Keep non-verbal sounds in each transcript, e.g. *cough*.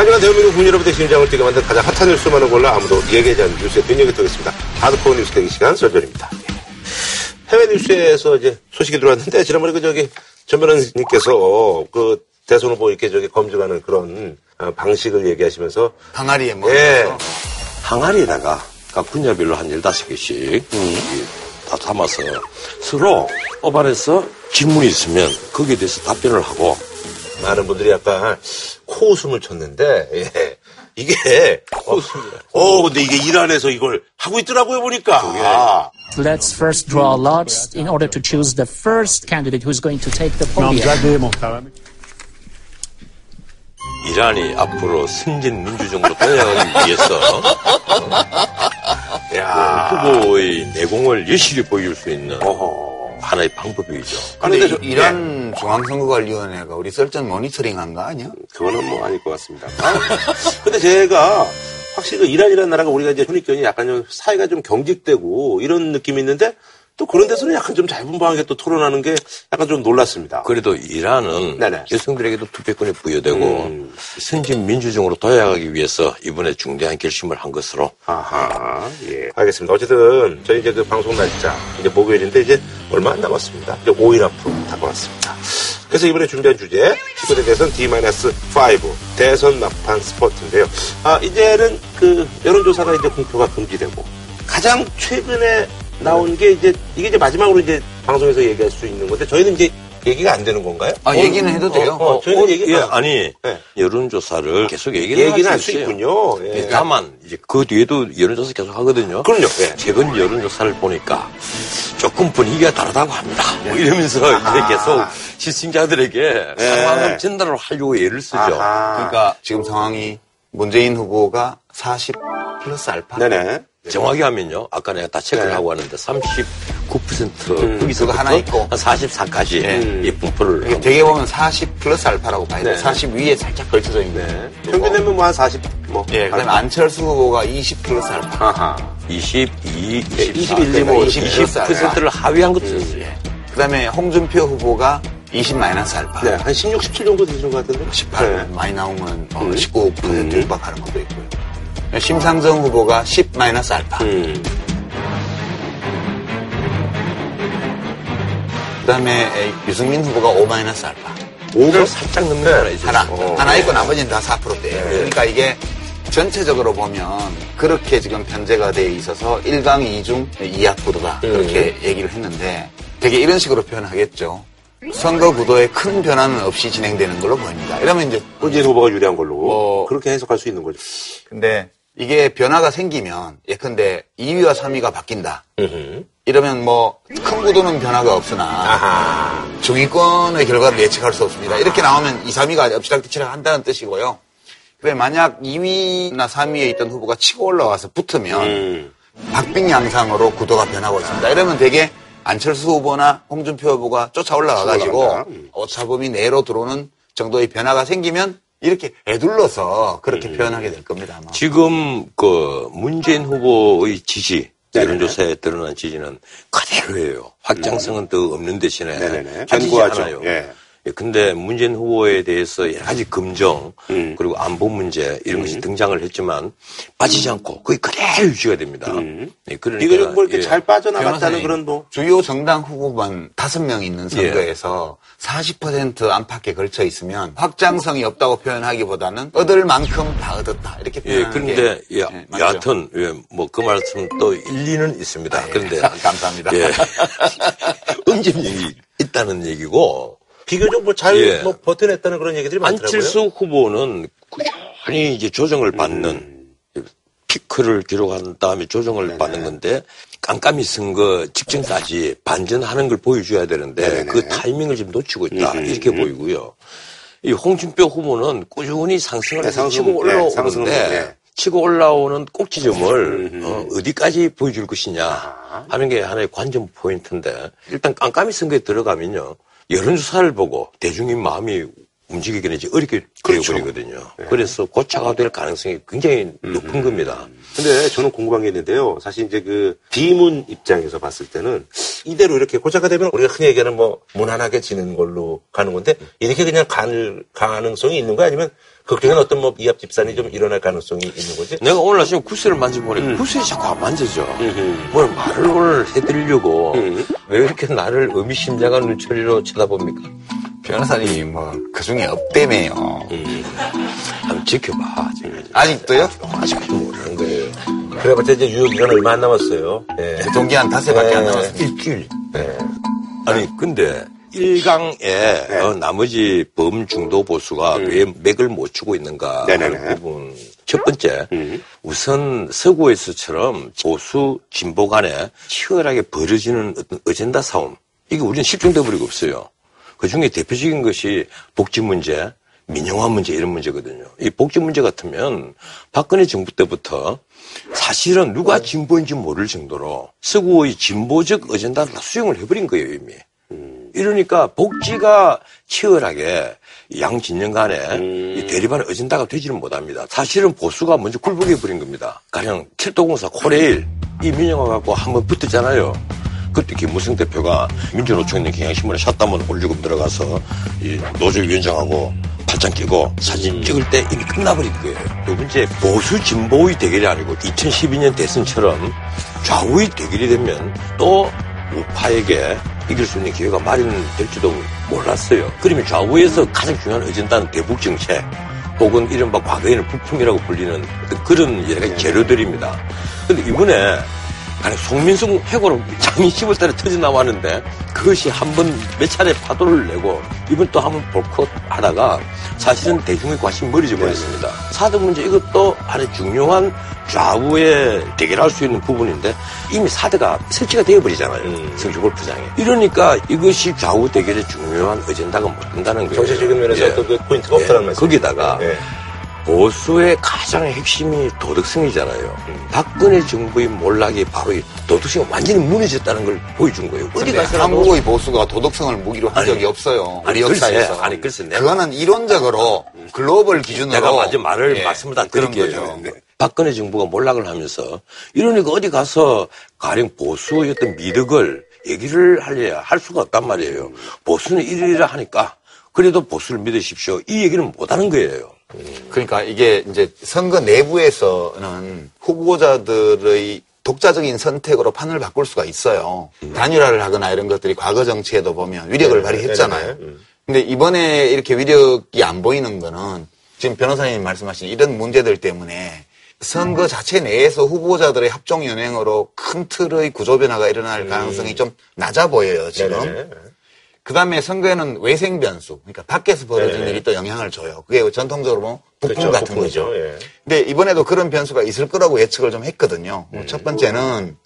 하지만 대한민국 국민 여러분의 심장을 뛰게 만든 가장 핫한 뉴스만을 골라 아무도 얘기하지 않는 뉴스의 뒷얘기 듣겠습니다. 하드코어 뉴스 대기 시간 설전입니다. 해외 뉴스에서 이제 소식이 들어왔는데 지난번에 그 저기 전 변호사님께서 그 대선 후보 이렇게 저기 검증하는 그런 어, 방식을 얘기하시면서 항아리에 뭐 예. 항아리에다가 각 분야별로 한 15개씩 다 담아서 서로 뽑아내서 질문이 있으면 거기에 대해서 답변을 하고 많은 분들이 약간 코웃음을 쳤는데 예. 이게 어, 어 근데 이게 이란에서 이걸 하고 있더라고요 보니까. 아. Let's first draw lots in order to choose the first candidate who's going to take the podium. 이란이 앞으로 승진 민주정으로 떠나가기 위해서 어? 네. 후보의 내공을 일시히 보여줄 수 있는 어허. 하나의 방법이죠. 이- 저- 이란 중앙선거관리위원회가 우리 썰전 모니터링 한 거 아니야? 그거는 뭐 아닐 것 같습니다. 근데 제가 확실히 그 이란이라는 나라가 우리가 이제 손익견이 약간 좀 사이가 좀 경직되고 이런 느낌이 있는데 또 그런 데서는 약간 좀 자유분방하게 또 토론하는 게 약간 좀 놀랐습니다. 그래도 이란은 네네. 여성들에게도 투표권이 부여되고 음. 승진 민주정으로 도약하기 위해서 이번에 중대한 결심을 한 것으로 아하, 예. 알겠습니다. 어쨌든 저희 이제 그 방송 날짜 이제 목요일인데 이제 얼마 안 남았습니다. 이제 5일 앞으로 다가왔습니다. 그래서 이번에 준비한 주제 19대 대선 D-5 대선 막판 스포츠인데요. 아 이제는 그 여론조사가 이제 공표가 금지되고 가장 최근에 나온 게 이제 이게 이제 마지막으로 이제 방송에서 얘기할 수 있는 건데 저희는 이제 얘기가 안 되는 건가요? 아, 얘기는 해도 돼요? 어, 어, 저희는 얘기 예, 아, 아니 네. 여론조사를 계속 얘기를 얘기는 할 수. 있군요. 예. 예, 다만 이제 그 뒤에도 여론조사 계속 하거든요. 그럼요. 예. 최근 여론조사를 보니까 조금 분위기가 다르다고 합니다. 뭐 이러면서 예. 아하. 이제 계속 시청자들에게 상황을 전달을 하려고 애를 쓰죠. 아하. 그러니까 지금 상황이 문재인 후보가 40 플러스 알파. 네네. 정확히 하면요. 아까 내가 다 체크를 네. 하고 왔는데 39% 음, 그거 하나 있고. 한 44까지 네. 이 분포를. 되게 보면 40 플러스 알파라고 봐야 돼. 네. 40 위에 살짝 걸쳐져 있는. 네. 평균 되면 뭐 한 40, 뭐. 예, 그다음에 안철수 후보가 20 플러스 알파. 아하. 22, 24, 21, 뭐 20%를 하위한 것도 있어요. 예. 그다음에 홍준표 후보가 20 마이너스 알파. 네, 한 16, 17 정도 되시는 것 같은데? 18 네. 많이 나오면 어, 음. 19% 음. 육박하는 것도 있고요. 심상정 후보가 10 마이너스 알파. 음. 그다음에 에, 유승민 후보가 5 마이너스 알파. 5를 살짝 넘는 거 하나 있어요. 하나 어. 하나 있고 나머지는 다 4%대예요. 그러니까 이게 전체적으로 보면 그렇게 지금 편제가 돼 있어서 1강 2중 2학 구도다 그렇게 얘기를 했는데 되게 이런 식으로 표현하겠죠. 선거 구도에 큰 변화는 없이 진행되는 걸로 보입니다. 이러면 이제 문재인 후보가 유리한 걸로. 뭐- 그렇게 해석할 수 있는 거죠. 근데 이게 변화가 생기면 예컨대 2위와 3위가 바뀐다. 이러면 뭐 큰 구도는 변화가 없으나 아하. 중위권의 결과를 예측할 수 없습니다. 이렇게 나오면 2, 3위가 엎치락뒤치락 한다는 뜻이고요. 그래 만약 2위나 3위에 있던 후보가 치고 올라와서 붙으면 음. 박빙 양상으로 구도가 변하고 있습니다. 이러면 되게 안철수 후보나 홍준표 후보가 쫓아 올라와가지고. 오차범위 내로 들어오는 정도의 변화가 생기면 이렇게 애둘러서 그렇게 음. 표현하게 될 겁니다. 아마. 지금 그 문재인 후보의 지지 네네. 여론조사에 드러난 지지는 그대로예요. 확장성은 더 없는 대신에 네네네. 빠지지 견고하죠. 않아요. 예. 예, 근데 문재인 후보에 대해서 여러 가지 검정 음. 그리고 안보 문제 이런 것이 등장을 했지만 빠지지 않고 거의 그대로 유지가 됩니다. 음. 예, 그러니까 이거 좀뭐 이렇게 예. 잘 빠져나갔다는 그런 뭐. 주요 정당 후보만 다섯 명 있는 예. 선거에서 40% 안팎에 걸쳐 있으면 확장성이 없다고 표현하기보다는 얻을 만큼 다 얻었다 이렇게 예, 표현하는 그런데 게 예. 여하튼 예, 뭐 그 말씀 또 일리는 있습니다. 예, 그런데 *laughs* 감사합니다. 예, *laughs* 응집력이 있다는 얘기고 비교적 뭐 잘 예. 뭐 버텨냈다는 그런 얘기들이 많더라고요. 안철수 후보는 꾸준히 이제 조정을 받는 피크를 기록한 다음에 조정을 받는 건데 깜깜이 선거 직전까지 반전하는 걸 보여줘야 되는데 네네. 그 타이밍을 지금 놓치고 있다 음, 이렇게 음. 보이고요. 이 홍준표 후보는 꾸준히 상승을 네, 해서 상승, 치고 네, 올라오는데 네. 치고 올라오는 꼭지점을 음, 어, 어디까지 보여줄 것이냐 하는 게 하나의 관전 포인트인데 일단 깜깜이 선거에 들어가면요 여론조사를 보고 대중의 마음이 움직이기는 이제 어렵게 그렇죠. 되어버리거든요. 그래서 고차가 될 가능성이 굉장히 높은 겁니다. 근데 저는 궁금한 게 있는데요. 사실 이제 그 비문 입장에서 봤을 때는 이대로 이렇게 고자가 되면 우리가 흔히 얘기하는 뭐 무난하게 지는 걸로 가는 건데 이렇게 그냥 갈 가능성이 있는 거 아니면 걱정은 어떤 뭐 이합 집산이 좀 일어날 가능성이 있는 거지? 내가 오늘 아침에 구슬을 만져보니까 구슬이 자꾸 안 만져져. 뭘 말을 오늘 해드리려고 왜 이렇게 나를 의미심장한 눈초리로 쳐다봅니까? 변호사님이 뭐, 그 중에 없대매요. 한번 지켜봐. 지금. 아직도요? 아직도 모르는 거예요. 그래봤자 이제 유효기간 얼마 안 남았어요. 예. 동기한 닷새밖에 안 네. 남았습니다. 일주일. 아니, 근데 1강에 어, 나머지 범 중도 보수가 왜 맥을 못 추고 있는가 네네네. 하는 부분. 첫 번째, 우선 서구에서처럼 보수 진보 간에 치열하게 벌어지는 어떤 어젠다 싸움. 이게 우리는 실종돼 버리고 없어요. 그 중에 대표적인 것이 복지 문제, 민영화 문제 이런 문제거든요. 이 복지 문제 같으면 박근혜 정부 때부터 사실은 누가 진보인지 모를 정도로 서구의 진보적 어젠다를 다 수용을 해버린 거예요, 이미. 이러니까 복지가 치열하게 양 진영 간에 이 대립하는 어젠다가 되지는 못합니다. 사실은 보수가 먼저 굴복해 버린 겁니다. 가령 킬도공사 코레일 이 민영화 갖고 한번 붙었잖아요. 그때 김무성 대표가 민주노총의 경향신문에 샷다문 올리고 들어가서 이 노조위원장하고 팔짱 끼고 사진 찍을 때 이미 끝나버린 거예요. 두 번째 보수 진보의 대결이 아니고 2012년 대선처럼 좌우의 대결이 되면 또 우파에게 이길 수 있는 기회가 마련될지도 몰랐어요. 그러면 좌우에서 가장 중요한 어젠다는 대북 정책 혹은 이른바 과거에는 부품이라고 불리는 그런 여러 가지 재료들입니다. 근데 이번에 아니 송민숙 해고로 작년 10월 달에 터져 나왔는데 그것이 한 번 몇 차례 파도를 내고 이번 또 한 번 볼컷 하다가 사실은 대중의 관심이 멀어져 버렸습니다. 사드 문제 이것도 아주 중요한 좌우에 대결할 수 있는 부분인데 이미 사드가 설치가 되어버리잖아요. 성주 골프장에. 이러니까 이것이 좌우 대결의 중요한 어젠다가 못 된다는 거예요. 정치적인 면에서 예. 그 포인트가 없다는 말씀. 거기다가 예. 보수의 가장 핵심이 도덕성이잖아요. 박근혜 정부의 몰락이 바로 이 도덕성이 완전히 무너졌다는 걸 보여준 거예요. 어디 가서라도 한국의 보수가 도덕성을 무기로 한 적이 없어요. 아니, 역사에서. 아니, 글쎄, 그거는 이론적으로 글로벌 기준으로 내가 먼저 말을 예, 말씀을 다 드릴게요. 거죠. 네. 박근혜 정부가 몰락을 하면서 이러니까 어디 가서 가령 보수의 어떤 미덕을 얘기를 하려야 할 수가 없단 말이에요. 보수는 이러이러 하니까 그래도 보수를 믿으십시오. 이 얘기는 못 하는 거예요. 그러니까 이게 이제 선거 내부에서는 후보자들의 독자적인 선택으로 판을 바꿀 수가 있어요. 단일화를 하거나 이런 것들이 과거 정치에도 보면 위력을 네, 발휘했잖아요. 네, 네, 음. 근데 이번에 이렇게 위력이 안 보이는 거는 지금 변호사님 말씀하신 이런 문제들 때문에 선거 자체 내에서 후보자들의 합종 연행으로 큰 틀의 구조 변화가 일어날 가능성이 좀 낮아 보여요, 지금. 음. 그 다음에 선거에는 외생 변수, 그러니까 밖에서 벌어지는 네네. 일이 또 영향을 줘요. 그게 전통적으로 보면 북풍 그렇죠, 같은 북풍이죠. 거죠. 예. 근데 이번에도 그런 변수가 있을 거라고 예측을 좀 했거든요. 뭐첫 번째는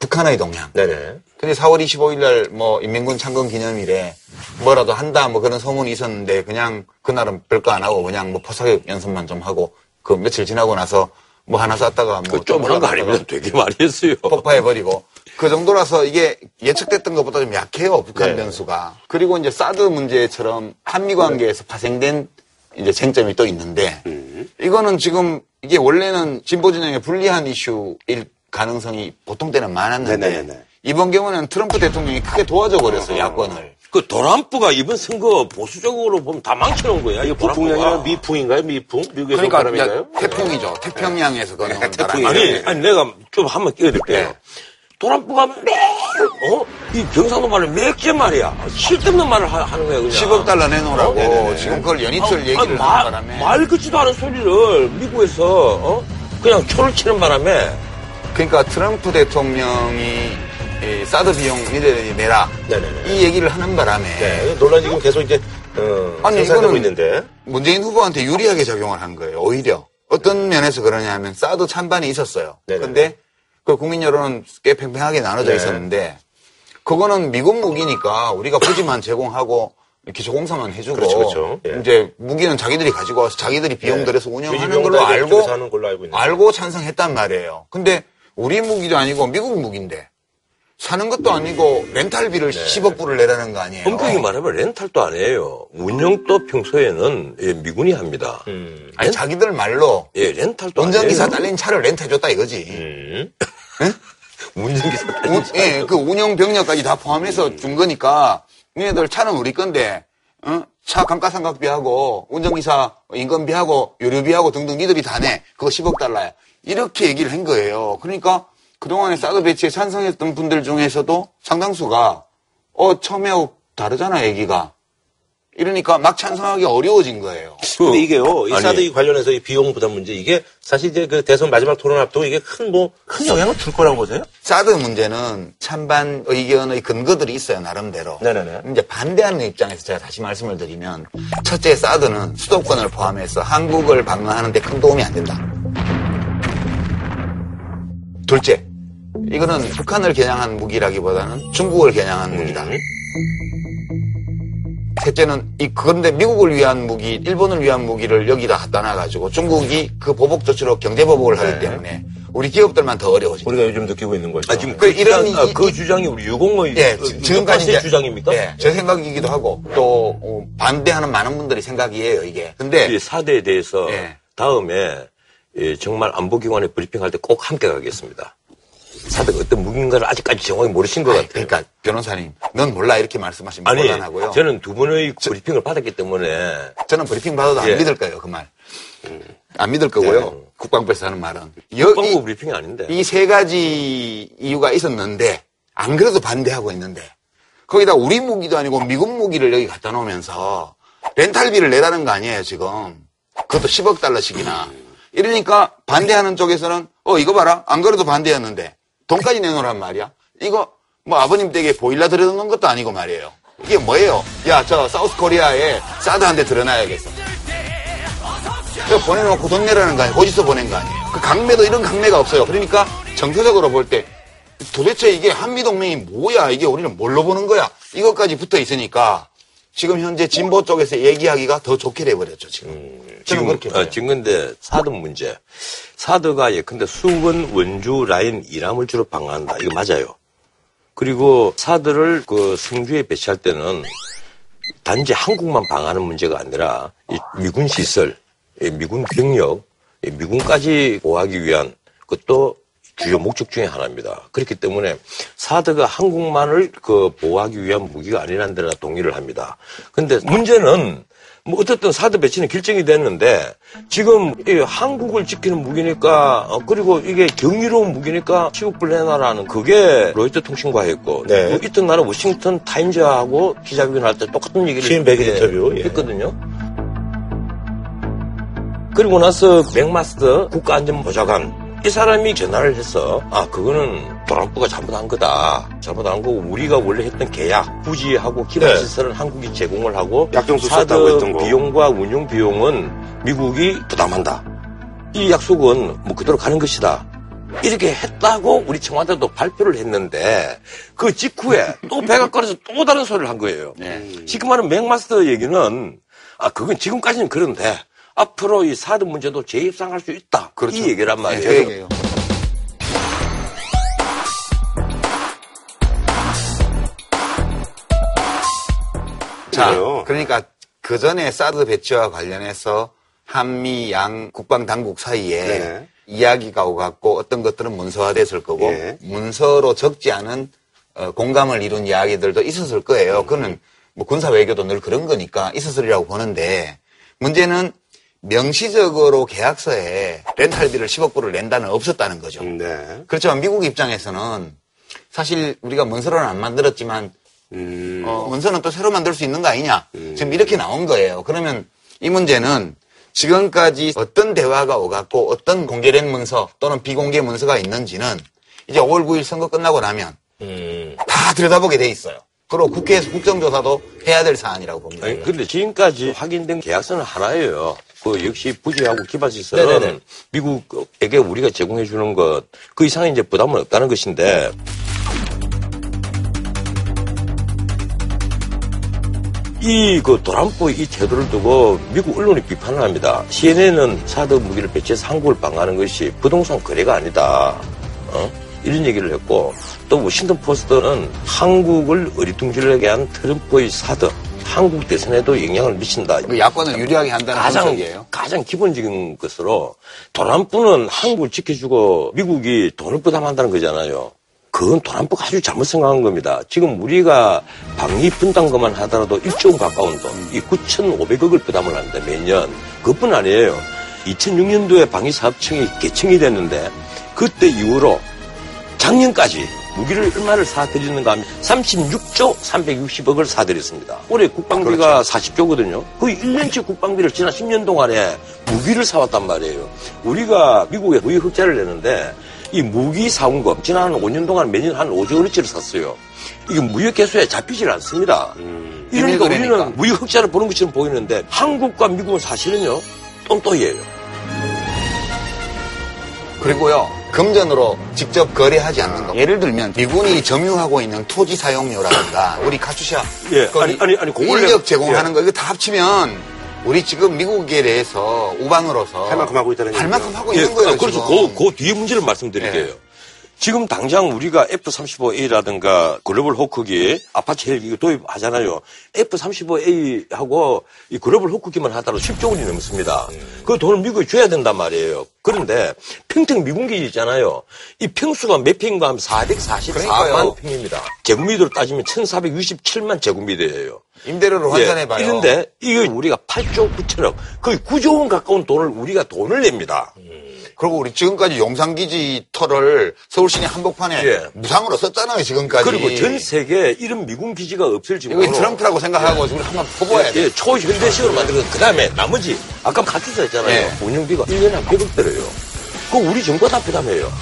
북한의 동향. 네네. 근데 4월 25일 날 뭐 인민군 창건 기념일에 뭐라도 한다 뭐 그런 소문이 있었는데 그냥 그날은 별거 안 하고 그냥 뭐 포사격 연습만 좀 하고 그 며칠 지나고 나서 뭐 하나 쐈다가 뭐그좀한거 아닙니다. 되게 많이 했어요. 폭파해버리고 그 정도라서 이게 예측됐던 것보다 좀 약해요 북한 네. 변수가 그리고 이제 사드 문제처럼 한미 관계에서 파생된 이제 쟁점이 또 있는데 이거는 지금 이게 원래는 진보 진영에 불리한 이슈일 가능성이 보통 때는 많았는데 네네네. 이번 경우는 트럼프 대통령이 크게 도와줘 버렸어요 야권을 그 도란프가 이번 선거 보수적으로 보면 다 망쳐놓은 거야. 이거 북풍이 아니라. 미풍인가요? 미풍? 미국에서 온 그러니까 바람인가요? 태풍이죠 태평양에서 거는 바람이 아니, 아니, 내가 좀 한번 끼어들게요. 도란프가 매일, 어? 이 경상도 말을 맥제 말이야. 쓸데없는 말을 하, 는 거야, 그냥. 10억 달러 내놓으라고 어? 네네네. 지금 그걸 연이틀 아, 얘기를 아니, 하는 말, 바람에 말 같지도 않은 소리를 미국에서, 어? 그냥 초를 치는 바람에 그러니까 트럼프 대통령이 이 사드 비용 니네들이 내라 네네네. 이 얘기를 하는 바람에 네. 논란이 지금 계속 이제, 어, 아니, 이거는- 있는데. 문재인 후보한테 유리하게 작용을 한 거예요. 오히려 어떤 면에서 그러냐면 사드 찬반이 있었어요. 네네네. 근데 그 국민 여론은 꽤 팽팽하게 나눠져 네. 있었는데 그거는 미국 무기니까 우리가 부지만 *clears throat* 제공하고 기초 공사만 해주고 그렇죠, 그렇죠. 예. 이제 무기는 자기들이 가지고 와서 자기들이 비용 들여서 운영하는 유지비용 걸로 알고 걸로 알고. 알고 찬성했단 말이에요. 근데 우리 무기도 아니고 미국 무기인데 사는 것도 아니고 렌탈비를 네. 10억 불을 내라는 거 아니에요. 엄격히 말하면 렌탈도 아니에요. 운영도 평소에는 예, 미군이 합니다. 음. 아니 자기들 말로 예, 렌탈도 운전기사. 딸린 차를 렌트해줬다 이거지. 음. 운전기사 운- 예, 그 운영 병력까지 다 포함해서 준 거니까 니네들 차는 우리 건데 어? 차 감가상각비하고 운전기사 인건비하고 요료비하고 등등 니들이 다 내. 그거 10억 달러야. 이렇게 얘기를 한 거예요. 그러니까 그동안에 사드 배치에 찬성했던 분들 중에서도 상당수가 어 처음에하고 다르잖아 얘기가. 이러니까 막 찬성하기 어려워진 거예요. 근데 이게요, 이. 사드 관련해서 이 비용 부담 문제, 이게 사실 이제 그 대선 마지막 토론 앞두고 이게 큰 뭐, 큰 영향을 줄 거라고 보세요? 사드 문제는 찬반 의견의 근거들이 있어요 나름대로. 네네네. 이제 반대하는 입장에서 제가 다시 말씀을 드리면 첫째 사드는 수도권을 포함해서 한국을 방어하는데 큰 도움이 안 된다. 둘째, 이거는 북한을 겨냥한 무기라기보다는 중국을 겨냥한 무기다. 셋째는 이 그건데 미국을 위한 무기, 일본을 위한 무기를 여기다 갖다 놔가지고 중국이 그 보복 조치로 경제 보복을 하기 네. 때문에 우리 기업들만 더 어려워집니다. 우리가 요즘 느끼고 있는 거죠. 아, 지금 그 그, 이런 주장, 아, 이- 그 이- 주장이 우리 유공의 예, 그, 지- 지금까지 의 이제 주장입니까? 예, 제 생각이기도 하고 또 어, 반대하는 많은 분들이 생각이에요 이게. 근데 이 사대에 대해서 예. 다음에 예, 정말 안보기관에 브리핑할 때 꼭 함께 가겠습니다. 사대가 어떤 무기인가를 아직까지 정확히 모르신 것 같아요. 그러니까 변호사님, 넌 몰라 이렇게 말씀하시면 아니, 곤란하고요. 저는 두 분의 브리핑을 받았기 때문에 저는 브리핑 받아도 안 예. 믿을 거예요 그 말. 안 믿을 거고요. 국방부에서 하는 말은. 이- 브리핑이 아닌데. 이 세 가지 이유가 있었는데 안 그래도 반대하고 있는데 거기다 우리 무기도 아니고 미국 무기를 여기 갖다 놓으면서 렌탈비를 내라는 거 아니에요 지금 그것도 10억 달러씩이나 이러니까 반대하는 쪽에서는 어 이거 봐라 안 그래도 반대였는데 돈까지 내놓으란 말이야 이거 뭐 아버님 댁에 보일러 들여놓는 것도 아니고 말이에요 이게 뭐예요 야 저 사우스 코리아에 사드 한대 들여놔야겠어 이거 보내놓고 돈 내라는 거 아니에요. 고지서 보낸 거 아니에요. 그 강매도 이런 강매가 없어요. 그러니까 정서적으로 볼 때 도대체 이게 한미동맹이 뭐야? 이게 우리는 뭘로 보는 거야? 이것까지 붙어 있으니까 지금 현재 진보 쪽에서 얘기하기가 더 좋게 돼버렸죠, 지금. 저는 지금, 그렇게. 어, 지금 근데 사드 문제. 사드가 예컨대 수원, 원주 라인 이람을 주로 방어한다. 이거 맞아요. 그리고 사드를 그 성주에 배치할 때는 단지 한국만 방어하는 문제가 아니라 이 미군 시설, 이 미군 병력, 이 미군까지 보호하기 위한 것도 주요 목적 중에 하나입니다. 그렇기 때문에 사드가 한국만을 그 보호하기 위한 무기가 아니라는 데나 동의를 합니다. 근데 문제는 뭐 어쨌든 사드 배치는 결정이 됐는데 지금 이 한국을 지키는 무기니까 어, 그리고 이게 경이로운 무기니까 해놔라는 그게 로이터 통신과 했고 네. 그 이튿 날에 워싱턴 타임즈하고 기자회견 할 때 똑같은 얘기를 시인 백일 예, 인터뷰, 예. 했거든요. 그리고 나서 맥마스터 국가안전보좌관 이 사람이 전화를 해서 아 그거는 트럼프가 잘못한 거다 잘못한 거고 우리가 원래 했던 계약 부지하고 기반 네. 시설은 한국이 제공을 하고 약정수 사드 썼다고 했던 거. 비용과 운영 비용은 미국이 부담한다 이 약속은 뭐 그대로 가는 것이다 이렇게 했다고 우리 청와대도 발표를 했는데 그 직후에 *laughs* 또 백악관에서 또 다른 소리를 한 거예요. 네. 지금 하는 맥마스터 얘기는 아 그건 지금까지는 그런데 앞으로 이 사드 문제도 재입상할 수 있다. 그렇죠. 이 얘기란 네, 말이에요. 그 얘기예요. 자. 그러니까 그 전에 사드 배치와 관련해서 한미 양 국방 당국 사이에 네. 이야기가 오갔고 어떤 것들은 문서화됐을 거고 예. 문서로 적지 않은 어, 공감을 이룬 이야기들도 있었을 거예요. 그거는 뭐 군사 외교도 늘 그런 거니까 있었으리라고 보는데 문제는 명시적으로 계약서에 렌탈비를 10억 불을 낸다는 없었다는 거죠. 네. 그렇지만 미국 입장에서는 사실 우리가 문서로는 안 만들었지만 음. 어, 문서는 또 새로 만들 수 있는 거 아니냐. 지금 이렇게 나온 거예요. 그러면 이 문제는 지금까지 어떤 대화가 오갔고 어떤 공개된 문서 또는 비공개 문서가 있는지는 이제 5월 9일 선거 끝나고 나면 음. 다 들여다보게 돼 있어요. 그리고 국회에서 국정조사도 해야 될 사안이라고 봅니다. 아니, 근데 지금까지 확인된 계약서는 하나예요. 그 역시 부지하고 기반시설은 네네네. 미국에게 우리가 제공해 주는 것 그 이상의 이제 부담은 없다는 것인데 이그 트럼프 이 태도를 두고 미국 언론이 비판을 합니다. CNN은 사드 무기를 배치해서 한국을 방어하는 것이 부동산 거래가 아니다. 어? 이런 얘기를 했고 또 워싱턴 포스트는 한국을 어리둥절하게 한 트럼프의 사드 한국 대선에도 영향을 미친다. 그 야권을 유리하게 한다는 가장 분석이에요. 가장 기본적인 것으로 트럼프는 한국을 지켜주고 미국이 돈을 부담한다는 거잖아요. 그건 도란프가 아주 잘못 생각한 겁니다. 지금 우리가 방위 분담금만 하더라도 1조 원 가까운 돈, 이 9,500억을 부담을 하는데 매년. 그뿐 아니에요. 2006년도에 방위사업청이 개청이 됐는데 그때 이후로 작년까지 무기를 얼마를 사들이는가 하면 36조 360억을 사들였습니다. 올해 국방비가 40조거든요. 거의 1년치 국방비를 지난 10년 동안에 무기를 사왔단 말이에요. 우리가 미국에 무기 흑자를 내는데 이 무기 사원금 지난 5년 동안 매년 한 5조 원어치를 샀어요. 이게 무역 개수에 잡히질 않습니다. 이러니까 비밀거래니까. 우리는 무역 흑자를 보는 것처럼 보이는데 한국과 미국은 사실은요 똔똔이에요. 그리고요, 금전으로 직접 거래하지 않는 거. 예를 들면, 미군이 점유하고 있는 토지 사용료라든가, 우리 카투사. 예, 아니, 아니, 아니, 그걸 인력 내가- 제공하는 예. 거, 이거 다 합치면, 우리 지금 미국에 대해서 우방으로서. 할 만큼 하고 있다는 할 얘기죠. 만큼 하고 예, 있는 거예요. 아, 그래서 지금. 그, 그 뒤에 문제를 말씀드릴게요. 예. 지금 당장 우리가 F-35A라든가 글로벌 호크기 아파치 헬기 도입하잖아요. F-35A하고 이 글로벌 호크기만 하더라도 10조 원이 넘습니다. 그 돈을 미국에 줘야 된단 말이에요. 그런데 평택 미군기지 있잖아요. 이 평수가 몇 평인가 하면 444만 그러니까요. 평입니다. 제곱미터로 따지면 1467만 제곱미터예요. 임대료를 환산해봐요. 예, 이런데 이거 우리가 8조 9천억 거의 9조 원 가까운 돈을 우리가 돈을 냅니다. 그리고 우리 지금까지 용산기지 터를 서울시내 한복판에 예. 무상으로 썼잖아요, 지금까지. 그리고 전 세계에 이런 미군 기지가 없을 이거 정도로 트럼프라고 생각하고 우리 한번 퍼부어야 돼. 예, 초현대식으로 만들고 그 다음에 나머지 아까 가출사 했잖아요. 예. 운영비가 1년에 한 100억 들어요. 그거 우리 정부가 다 부담해요.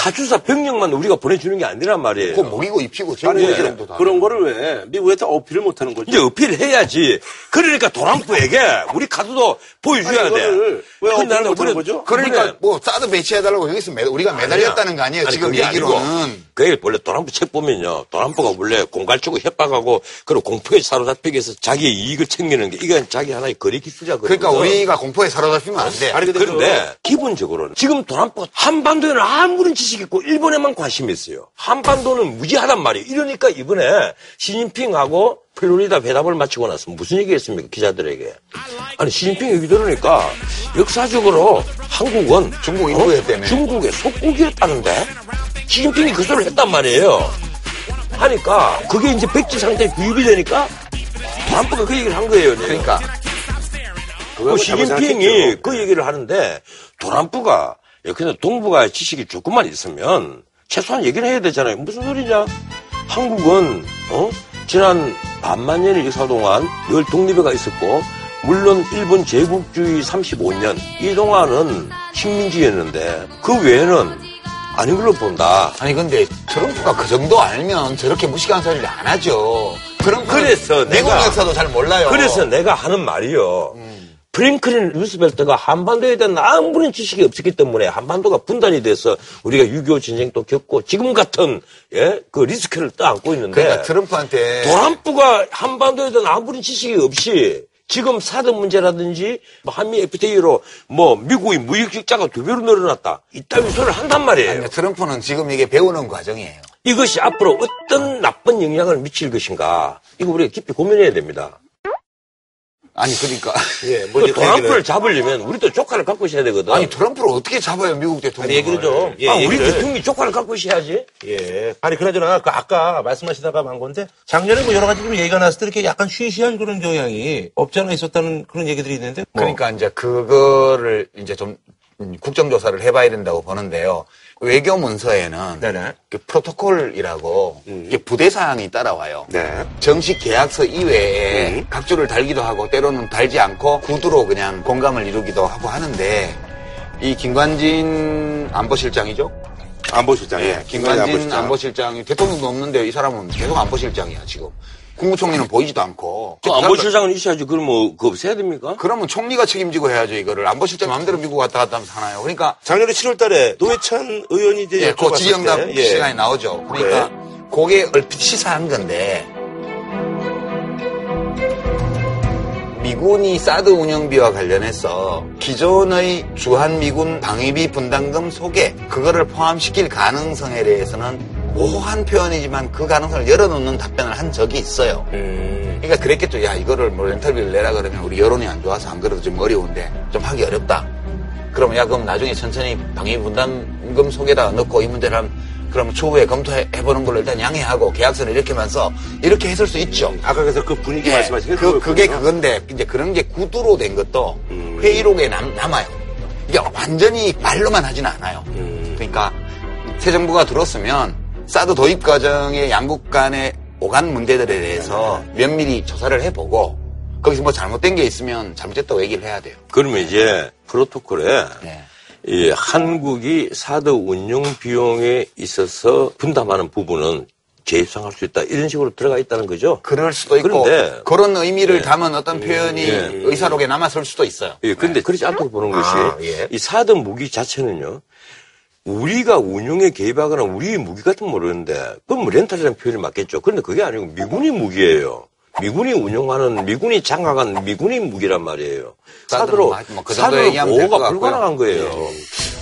가출사 병력만 우리가 보내주는 게 아니란 말이에요. 그거 먹이고 입히고 예. 기름도 다. 그런 거를 왜 미국에다 어필을 못 하는 거지? 이제 어필을 해야지. 그러니까 도란프에게 우리 카드도 보여줘야 아니, 돼. 왜 어필을 나는 못 하는 그래- 거죠? 그러니까 이번에 뭐 사드 배치해달라고 여기서 매- 우리가 매달렸다는 거 아니에요? 아니, 지금 얘기로는. 그게 원래 도란프 책 보면요. 도란프가 원래 공갈주고 협박하고 그리고 공포에 사로잡히기 위해서 자기의 이익을 챙기는 게 이건 자기 하나의 거리 기술이거든요. 그러니까 우리가 공포에 사로잡히면 안 돼. 아니, 그런데 기본적으로는 지금 도란프가 한반도에는 아무런 지식이 있고 일본에만 관심이 있어요. 한반도는 무지하단 말이에요. 이러니까 이번에 시진핑하고 플로리다 회담을 마치고 나서 무슨 얘기했습니까 기자들에게? 아니 시진핑 얘기 들으니까 역사적으로 한국은 중국 인도였다며. 중국의 속국이었다는데 시진핑이 그 소리를 했단 말이에요. 하니까 그게 이제 백지 상태에 구입이 되니까 트럼프가 그 얘기를 한 거예요. 내가. 그러니까 그 시진핑이 그 얘기를 하는데 트럼프가 그냥 동북아 지식이 조금만 있으면 최소한 얘기를 해야 되잖아요. 무슨 소리냐? 한국은 어? 지난 반만 년의 역사 동안 열 독립회가 있었고 물론 일본 제국주의 35년 이 동안은 식민지였는데 그 외에는 아닌 걸로 본다. 아니 근데 트럼프가 그 정도 알면 저렇게 무식한 소리를 안 하죠. 그런 그래서 미국 내가- 역사도 잘 몰라요. 그래서 내가 하는 말이요. 프랭클린 루스벨트가 한반도에 대한 아무런 지식이 없었기 때문에 한반도가 분단이 돼서 우리가 6.25 전쟁도 겪고 지금 같은 예? 그 리스크를 떠안고 있는데 그러니까 트럼프한테 도란프가 한반도에 대한 아무런 지식이 없이 지금 사드 문제라든지 뭐 한미 FTA로 뭐 미국의 무역 적자가 두 배로 늘어났다. 이따위 소리를 한단 말이에요. 아니, 트럼프는 지금 이게 배우는 과정이에요. 이것이 앞으로 어떤 나쁜 영향을 미칠 것인가. 이거 우리가 깊이 고민해야 됩니다. 아니 그러니까 예, 그 뭐지 도란프를 잡으려면 우리도 조카를 갖고 있어야 되거든. 아니 트럼프를 어떻게 잡아요 미국 대통령? 얘기를 좀. 예, 아, 우리. 대통령이 조카를 갖고 있어야지. 예. 아니, 그나저나, 그 아까 말씀하시다가 한 건데, 작년에 뭐 여러 가지 좀 얘기가 나왔을 때 이렇게 약간 쉬쉬한 그런 경향이 없지 않아 있었다는 그런 얘기들이 있는데. 뭐. 그러니까 이제 그거를 이제 좀 음, 국정조사를 해봐야 된다고 보는데요. 외교 문서에는 네네. 그 프로토콜이라고 이게 부대 사항이 따라와요. 네. 정식 계약서 이외에 각주를 달기도 하고 때로는 달지 않고 구두로 그냥 공감을 이루기도 하고 하는데 이 김관진 안보실장이죠? 안보실장. 예. 김관진 안보실장이 대통령도 없는데 이 사람은 계속 안보실장이야 지금. 국무총리는 보이지도 않고. 그 안보실장은 있어야지. 그럼 뭐, 그거 없애야 됩니까? 그러면 총리가 책임지고 해야죠 이거를 안보실장 마음대로 미국 왔다 갔다 하면서 하나요? 그러니까 작년에 7월 달에 노회찬 의원이 이제 예, 그 질의응답 때, 예. 시간에 나오죠. 그러니까 그게 얼핏 시사한 건데 미군이 사드 운영비와 관련해서 기존의 주한미군 방위비 분담금 속에 그거를 포함시킬 가능성에 대해서는 모호한 표현이지만 그 가능성을 열어놓는 답변을 한 적이 있어요. 음. 그러니까 그랬겠죠. 야, 이거를 뭐 렌탈비를 내라 그러면 우리 여론이 안 좋아서 안 그래도 좀 어려운데 좀 하기 어렵다. 그러면 야, 그럼 나중에 천천히 방위 분담금 속에다 넣고 이 문제를 그럼 추후에 검토해보는 걸로 일단 양해하고 계약서를 이렇게 하면서 이렇게 했을 수 있죠. 아까 그래서 그 분위기 예, 말씀하신 게 그, 그게. 그건데 이제 그런 게 구두로 된 것도 음. 회의록에 남, 남아요. 이게 완전히 말로만 하지는 않아요. 음. 그러니까 새 정부가 들었으면 사드 도입 과정의 양국 간의 오간 문제들에 대해서 네. 면밀히 조사를 해보고 거기서 뭐 잘못된 게 있으면 잘못됐다고 얘기를 해야 돼요. 그러면 이제 프로토콜에 네. 이 한국이 사드 운영 비용에 있어서 분담하는 부분은 재협상할 수 있다 이런 식으로 들어가 있다는 거죠. 그럴 수도 있고 그런데- 그런 의미를 예. 담은 어떤 표현이 예. 의사록에 남았을 수도 있어요. 예, 근데 그렇지 않다고 보는 것이 아, 예. 이 사드 무기 자체는요. 우리가 운용에 개입하거나 우리 무기 같으면 모르는데 그건 뭐 렌탈이라는 표현이 맞겠죠. 그런데 그게 아니고 미군이 무기예요. 미군이 운용하는 미군이 장악한 미군이 무기란 말이에요. 사드로 뭐그 정도 사드로 보호가. 불가능한 거예요.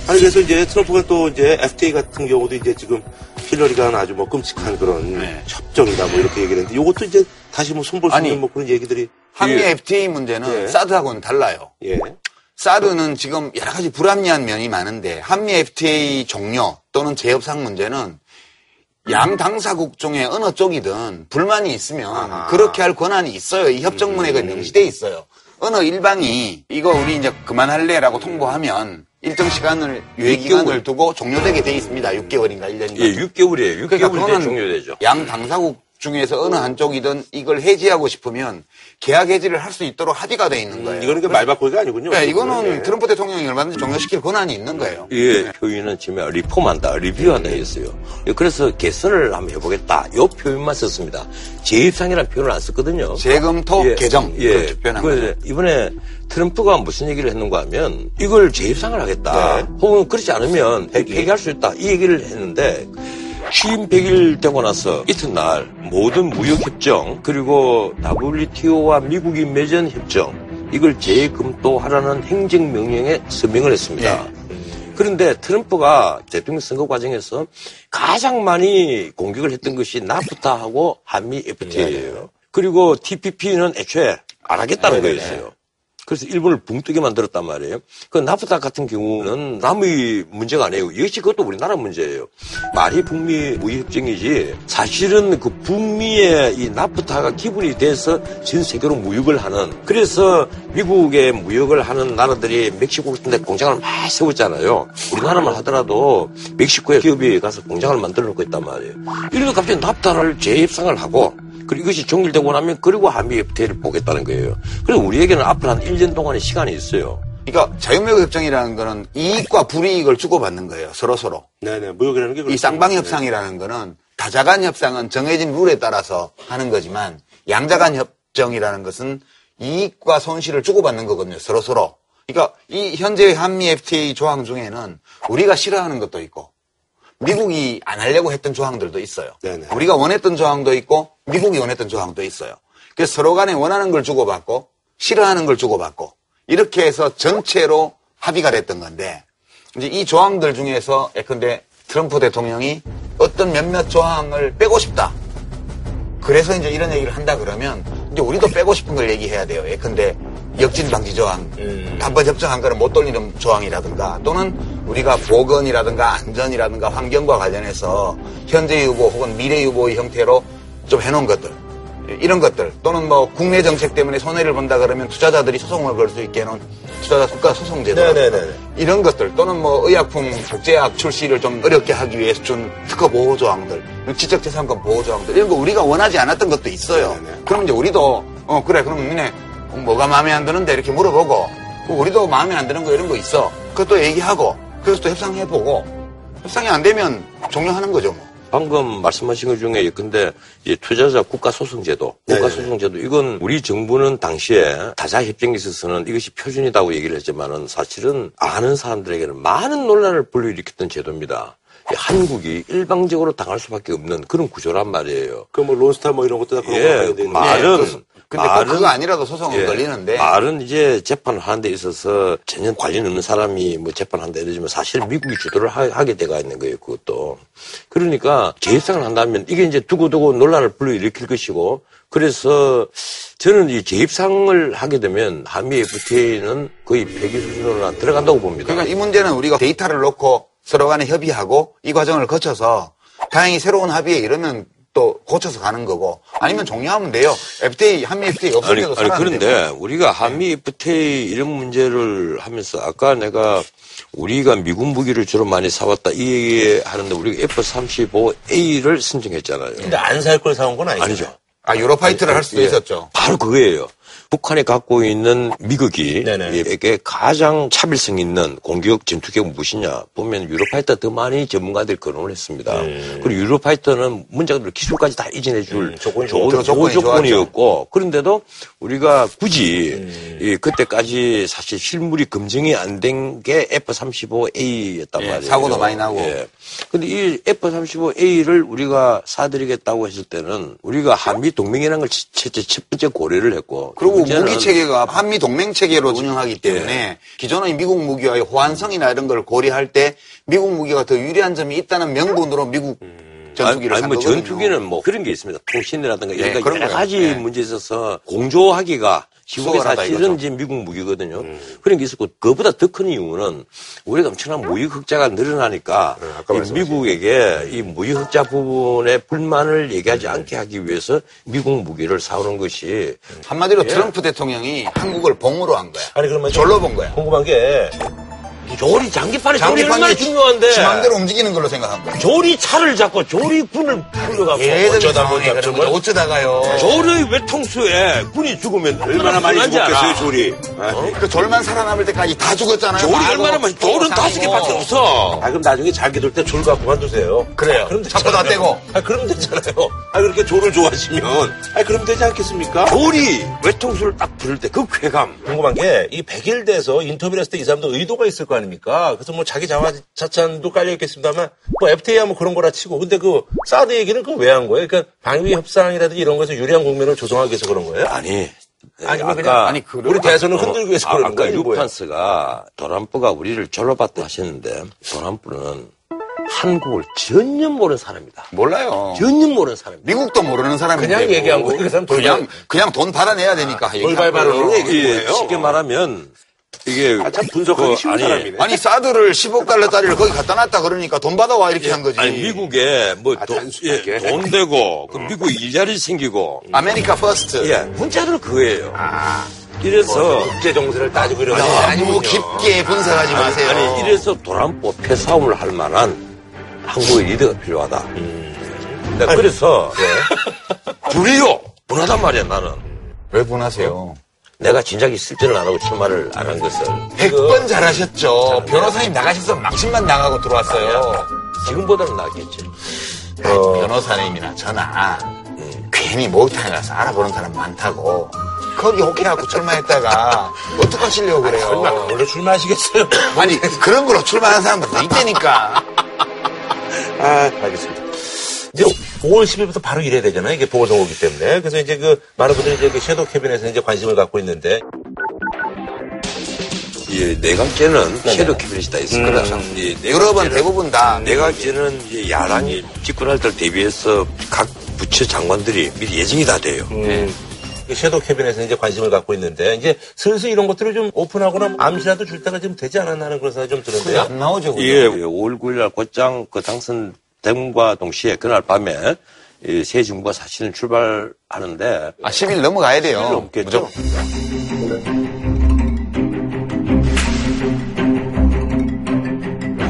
아니 그래서 이제 트럼프가 또 이제 FTA 같은 경우도 이제 지금 힐러리가 한 아주 뭐 끔찍한 그런 네. 협정이다 뭐 이렇게 얘기를 했는데 이것도 이제 다시 뭐 손볼 수 아니, 있는 뭐 그런 얘기들이 한미 예. FTA 문제는 예. 사드하고는 달라요. 예. 사드는 지금 여러 가지 불합리한 면이 많은데 한미 FTA 종료 또는 재협상 문제는 양 당사국 중에 어느 쪽이든 불만이 있으면 아하. 그렇게 할 권한이 있어요. 이 협정문에 그 명시돼 있어요. 어느 일방이 이거 우리 이제 그만할래라고 통보하면 일정 시간을 유예 기간을 두고 종료되게 돼 있습니다. 6개월인가 1년인가. 예, 6개월이에요. 6개월 그러니까 그거는 종료되죠. 양 당사국 중에서 어느 한쪽이든 이걸 해지하고 싶으면 계약 해지를 할 수 있도록 합의가 돼 있는 거예요. 이거는 그말 바꾸기가 아니군요. 네, 이거는 예. 트럼프 대통령이 얼마든지 종료시킬 권한이 있는 거예요. 예, 표현은 지금 리폼한다, 리뷰한다 했어요. 예, 그래서 개선을 한번 해보겠다. 요 표현만 썼습니다. 재입상이라는 표현을 안 썼거든요. 재검토 예, 개정 예. 표현한 그 거죠. 이번에 트럼프가 무슨 얘기를 했는가 하면 이걸 재입상을 하겠다. 네. 혹은 그렇지 않으면 폐기. 폐기할 수 있다. 이 얘기를 했는데 취임 100일 되고 나서 이튿날 모든 무역협정 그리고 WTO와 미국이 맺은 협정 이걸 재검토하라는 행정명령에 서명을 했습니다. 그런데 트럼프가 대통령 선거 과정에서 가장 많이 공격을 했던 것이 나프타하고 한미 FTA예요. 그리고 TPP는 애초에 안 하겠다는 거였어요. 그래서 일본을 붕뜨게 만들었단 말이에요. 그 나프타 같은 경우는 남의 문제가 아니에요. 역시 그것도 우리나라 문제예요. 말이 북미 무역협정이지 사실은 그 북미의 이 나프타가 기분이 돼서 전 세계로 무역을 하는 그래서 미국의 무역을 하는 나라들이 멕시코 같은 데 공장을 많이 세웠잖아요. 우리나라만 하더라도 멕시코에 기업이 가서 공장을 만들어 놓고 있단 말이에요. 이래도 갑자기 나프타를 재협상을 하고 그리고 이것이 종결되고 나면 그리고 한미 FTA를 보겠다는 거예요. 그래서 우리에게는 앞으로 한 1년 동안의 시간이 있어요. 그러니까 자유무역 협정이라는 거는 이익과 불이익을 주고받는 거예요. 서로 서로. 네네. 무역이라는 게이 그렇죠. 쌍방 협상이라는 거는 다자간 협상은 정해진 룰에 따라서 하는 거지만 양자간 협정이라는 것은 이익과 손실을 주고받는 거거든요. 서로 서로. 그러니까 이 현재 한미 FTA 조항 중에는 우리가 싫어하는 것도 있고 미국이 안 하려고 했던 조항들도 있어요. 네네. 우리가 원했던 조항도 있고 미국이 원했던 조항도 있어요. 그래서 서로 간에 원하는 걸 주고받고 싫어하는 걸 주고받고 이렇게 해서 전체로 합의가 됐던 건데 이제 이 조항들 중에서 예컨대 트럼프 대통령이 어떤 몇몇 조항을 빼고 싶다. 그래서 이제 이런 얘기를 한다 그러면 이제 우리도 빼고 싶은 걸 얘기해야 돼요. 예컨대 역진 방지 조항, 단번 협정한 거를 못 돌리는 조항이라든가 또는 우리가 보건이라든가 안전이라든가 환경과 관련해서 현재 유보 혹은 미래 유보의 형태로 좀 해놓은 것들 이런 것들 또는 뭐 국내 정책 때문에 손해를 본다 그러면 투자자들이 소송을 걸 수 있게 해놓은 투자자 국가 소송 제도 네네네. 이런 것들 또는 뭐 의약품 국제약 출시를 좀 어렵게 하기 위해서 준 특허 보호 조항들, 지적재산권 보호 조항들 이런 거 우리가 원하지 않았던 것도 있어요. 네네. 그럼 이제 우리도 어 그래 그럼 니네 뭐가 마음에 안 드는데 이렇게 물어보고 그 우리도 마음에 안 드는 거 이런 거 있어. 그것도 얘기하고 그래서 또 협상해보고 협상이 안 되면 종료하는 거죠 뭐. 방금 말씀하신 것 중에 근데 투자자 국가소송제도, 네네네. 국가소송제도 이건 우리 정부는 당시에 다자 협정에 있어서는 이것이 표준이라고 얘기를 했지만은 사실은 아는 사람들에게는 많은 논란을 불러일으켰던 제도입니다. 이 한국이 일방적으로 당할 수밖에 없는 그런 구조란 말이에요. 그뭐 론스타 뭐 이런 것도 다 그런 거 예, 봐야 그 말은 근데 꼭 그거 아니라도 소송은 예, 걸리는데 말은 이제 재판을 하는 데 있어서 전혀 관련 없는 사람이 뭐 재판한다 이러지만 사실 미국이 주도를 하, 게 돼가 있는 거예요, 그것도. 그러니까 재입상을 한다면 이게 이제 두고두고 논란을 불러일으킬 것이고 그래서 저는 이 재입상을 하게 되면 한미 FTA는 거의 폐기 수준으로 들어간다고 봅니다. 그러니까 이 문제는 우리가 데이터를 놓고 서로 간에 협의하고 이 과정을 거쳐서 다행히 새로운 합의에 이러면 또 고쳐서 가는 거고 아니면 종료하면 돼요. FTA 한미 FTA 없을 아니, 아니 그런데 우리가 한미 FTA 이런 문제를 하면서 아까 내가 우리가 미국 무기를 주로 많이 사왔다 이 얘기 하는데 우리가 F-35A를 선정했잖아요. 근데 안 살 걸 사온 건 아니죠. 아니죠. 아 유로파이터를 할 수도 예. 있었죠. 바로 그거예요. 북한이 갖고 있는 미국이 네네. 이게 가장 차별성 있는 공격 전투기가 무엇이냐 보면 유로파이터 더 많이 전문가들이 거론을 했습니다. 그리고 유로파이터는 문제들 기술까지 다 이전해 줄 음, 조건이 좋은. 조건이 조건이었고 그런데도 우리가 굳이 음. 이 그때까지 사실 실물이 검증이 안 된 게 F-35A였단 예, 말이에요. 사고도 많이 나고. 예. 근데 이 F-35A를 우리가 사드리겠다고 했을 때는 우리가 한미 동맹이라는 걸 첫째 첫 번째 고려를 했고 그리고 무기 체계가 한미 동맹 체계로 운영하기 때문에 기존의 미국 무기와의 호환성이나 이런 걸 고려할 때 미국 무기가 더 유리한 점이 있다는 명분으로 미국 전투기를 아니, 산뭐 거거든요. 전투기는 뭐 그런 게 있습니다. 통신이라든가 예, 여러. 가지 예. 문제에 있어서 공조하기가 수월하다 사실은. 이제 미국 무기거든요. 그런 게 있었고 그보다 더 큰 이유는 우리가 엄청난 무역 흑자가 늘어나니까 네. 미국에게 이 무역 흑자 부분에 불만을 얘기하지 않게 하기 위해서 미국 무기를 사오는 것이 한마디로 예. 트럼프 대통령이 한국을 봉으로 한 거야. 아니 그러면 절로 본 거야. 궁금한 게 조리 장기판에 조리 얼마나 중요한데 지 맘대로 움직이는 걸로 생각한 거야. 조리 차를 잡고 조리군을 풀려갖고 얘들 어쩌다 상황에 보니까 정말-. 어쩌다가요. 조리 외통수에 군이 죽으면 얼마나 많이 죽었겠어요 조리 그 졸만 살아남을 때까지 다 죽었잖아요. 조리 얼마나 많이 또 조는 다섯. 개밖에 없어 아 그럼 나중에 잘게 돌때졸 갖고 만두세요. 그래요. 그럼 차포 다 떼고. 아 그럼 되잖아요. 아 그렇게 조를 좋아하시면 아 그럼 되지 않겠습니까? 조리 외통수를 딱 부를 때 그 쾌감 궁금한 게이 100일 돼서 인터뷰를 했을 때 이 사람도 의도가 있을 거 아닙니까? 그래서 뭐 자기 자화 자찬도 깔려 있겠습니다만 뭐 FTA 하면 그런 거라 치고 근데 그 사드 얘기는 그 왜 한 거예요? 그러니까 방위 협상이라든지 이런 거에서 유리한 국면을 조성하기 위해서 그런 거예요? 아니 아니면 아까 그냥 아니, 그- 우리 대선을 어, 흔들기 위해서 아, 그러는 아까 거예요? 뭐예요? 유판스가 도란프가 우리를 졸라봤다 하셨는데 도란프는 한국을 전혀 모르는 사람이다 몰라요. 전혀 모르는 사람이다 미국도 모르는 사람인데 그냥 뭐. 얘기한 거예요. 그 사람 돌발- 그냥 그냥 돈 받아내야 되니까 얘기한 돌발 발언으로 거예요. 얘기- 예, 거예요? 쉽게 말하면 이게 아, 참 분석하기 그, 쉬운 아니, 사람이네. 아니 사드를 10억 달러짜리를 거기 갖다 놨다 그러니까 돈 받아와 이렇게 한 거지. 아니 미국에 뭐 아, 돈. 예, 돈 되고 그 미국 일자리 생기고 America First. 예 문자는 그거예요. 아, 이래서 국제 정세를 따지고 이런 게 너무 아니군요. 깊게 분석하지 마세요. 아니 이래서 도람프 패싸움을 할 만한 한국의 리더가 필요하다. 네, 그래서 불이요 분하단 말이야 나는. 왜 분하세요? 내가 진작에 실전을 안 하고 출마를 안 한 것을 100번 잘하셨죠. 변호사님 나가셔서 망신만 나가고 들어왔어요. 지금보다는 낫겠지. 어, 변호사님이나 저나 괜히 목욕탕에 가서 알아보는 사람 많다고 거기 혹해갖고 출마했다가 *laughs* 어떡하시려고 설마 그래요. 원래 출마하시겠어요? *laughs* 아니 그런 걸로 출마한 사람들도 있다니까. *laughs* 아, 알겠습니다. 이제 5월 10일부터 바로 일해야 되잖아요. 이게 보궐선거기 때문에. 그래서 이제 그 많은 분들이 이제 그 섀도우 캐비닛에서 이제 관심을 갖고 있는데 이 내각제는 섀도 캐비닛이 다 있을 거다. 이 유럽은 대부분 다 내각제는 이제 야당이 집권할 때 대비해서 각 부처 장관들이 미리 예정이 다 돼요. 음, 이 섀도우 캐비닛에서 이제 관심을 갖고 있는데 이제 슬슬 이런 것들을 좀 오픈하거나 암시라도 줄 때가 좀 되지 않았나 하는 그런 생각이 좀 드는데요. 안 나오죠. 그죠? 이게 5월 9일 날 곧장 그 당선 됨과 동시에 그날 밤에 이새 정부가 사실은 출발하는데 아 10일 넘어가야 돼요. 10일 넘겠죠.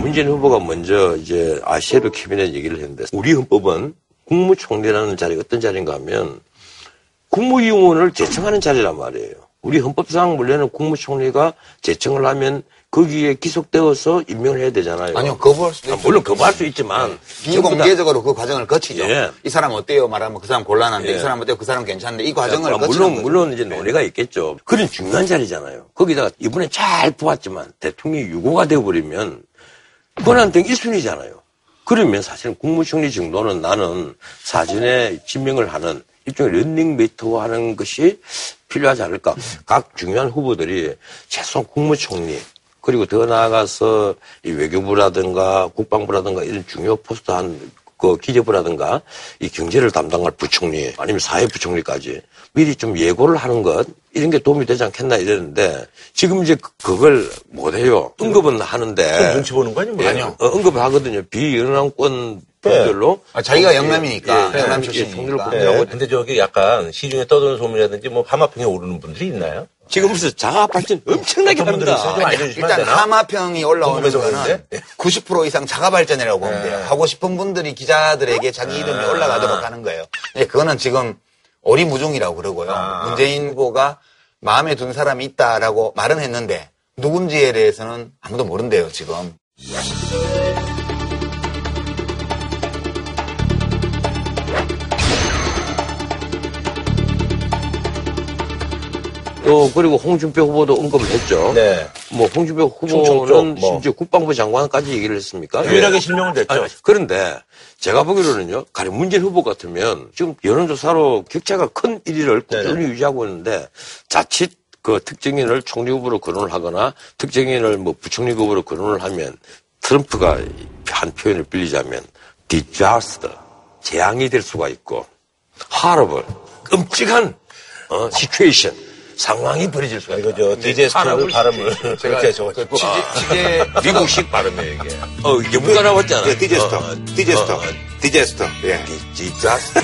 문재인 후보가 먼저 이제 아시아로 캐비넷 얘기를 했는데 우리 헌법은 국무총리라는 자리가 어떤 자리인가 하면 국무위원을 제청하는 자리란 말이에요. 우리 헌법상 원래는 국무총리가 제청을 하면 거기에 기속되어서 임명을 해야 되잖아요. 아니요 거부할 수도 아, 있죠. 물론 거부할 수 있지만 비공개적으로 그 과정을 거치죠. 예. 이 사람 어때요? 말하면 그 사람 곤란한데 예. 이 사람 어때요? 그 사람 괜찮은데 이 과정을 아, 거치는 물론 거죠. 물론 이제 논의가 있겠죠. 그런 중요한 자리잖아요. 거기다가 이번에 잘 뽑았지만 대통령이 유고가 되어버리면 권한 등 1순위잖아요. 그러면 사실은 국무총리 정도는 나는 사전에 지명을 하는 일종의 런닝메이터 하는 것이 필요하지 않을까. 각 중요한 후보들이 최소한 국무총리 그리고 더 나아가서 이 외교부라든가 국방부라든가 이런 중요 포스트 한 그 기재부라든가 이 경제를 담당할 부총리 아니면 사회부총리까지 미리 좀 예고를 하는 것 이런 게 도움이 되지 않겠나 이랬는데 지금 이제 그- 그걸 못 해요. 언급은 하는데 눈치 보는 거 아니면 예, 어, 언급을 하거든요. 비연합권 분들로 아, 자기가 영남이니까 예, 영남 예, 출신이니까. 총리를 네. 뽑느라고 근데 저기 약간 시중에 떠도는 소문이라든지 뭐 하마평에 오르는 분들이 있나요? 지금 무슨 자가 발전 엄청나게 합니다. 일단? 하마평이 올라오는 거는 그러는데? 90% 이상 자가 발전이라고 보면 돼요. 네. 하고 싶은 분들이 기자들에게 자기 이름이 아. 올라가도록 하는 거예요. 예, 그거는 지금 오리무중이라고 그러고요. 아. 문재인 후보가 마음에 든 사람이 있다라고 말은 했는데 누군지에 대해서는 아무도 모른대요, 지금. 또 그리고 홍준표 후보도 언급을 했죠. 네. 뭐 홍준표 후보는 뭐. 심지어 국방부 장관까지 얘기를 했습니까? 유일하게 예. 실명을 냈죠. 아니, 그런데 제가 보기로는요, 가령 문재인 후보 같으면 지금 여론조사로 격차가 큰 1위를 꾸준히 유지하고 있는데 자칫 그 특정인을 총리 후보로 거론을 하거나 특정인을 뭐 부총리 후보로 거론을 하면 트럼프가 한 표현을 빌리자면 disaster, 재앙이 될 수가 있고 horrible, 끔찍한 어, situation, 상황이 벌어질 수가 있다. 이거 저 disaster를 발음을 그렇게 적어가지고. 취재, 미국식 발음이에요, 이게. 어, 이게 문가 나왔잖아. 예, disaster. disaster. disaster. 예. disaster.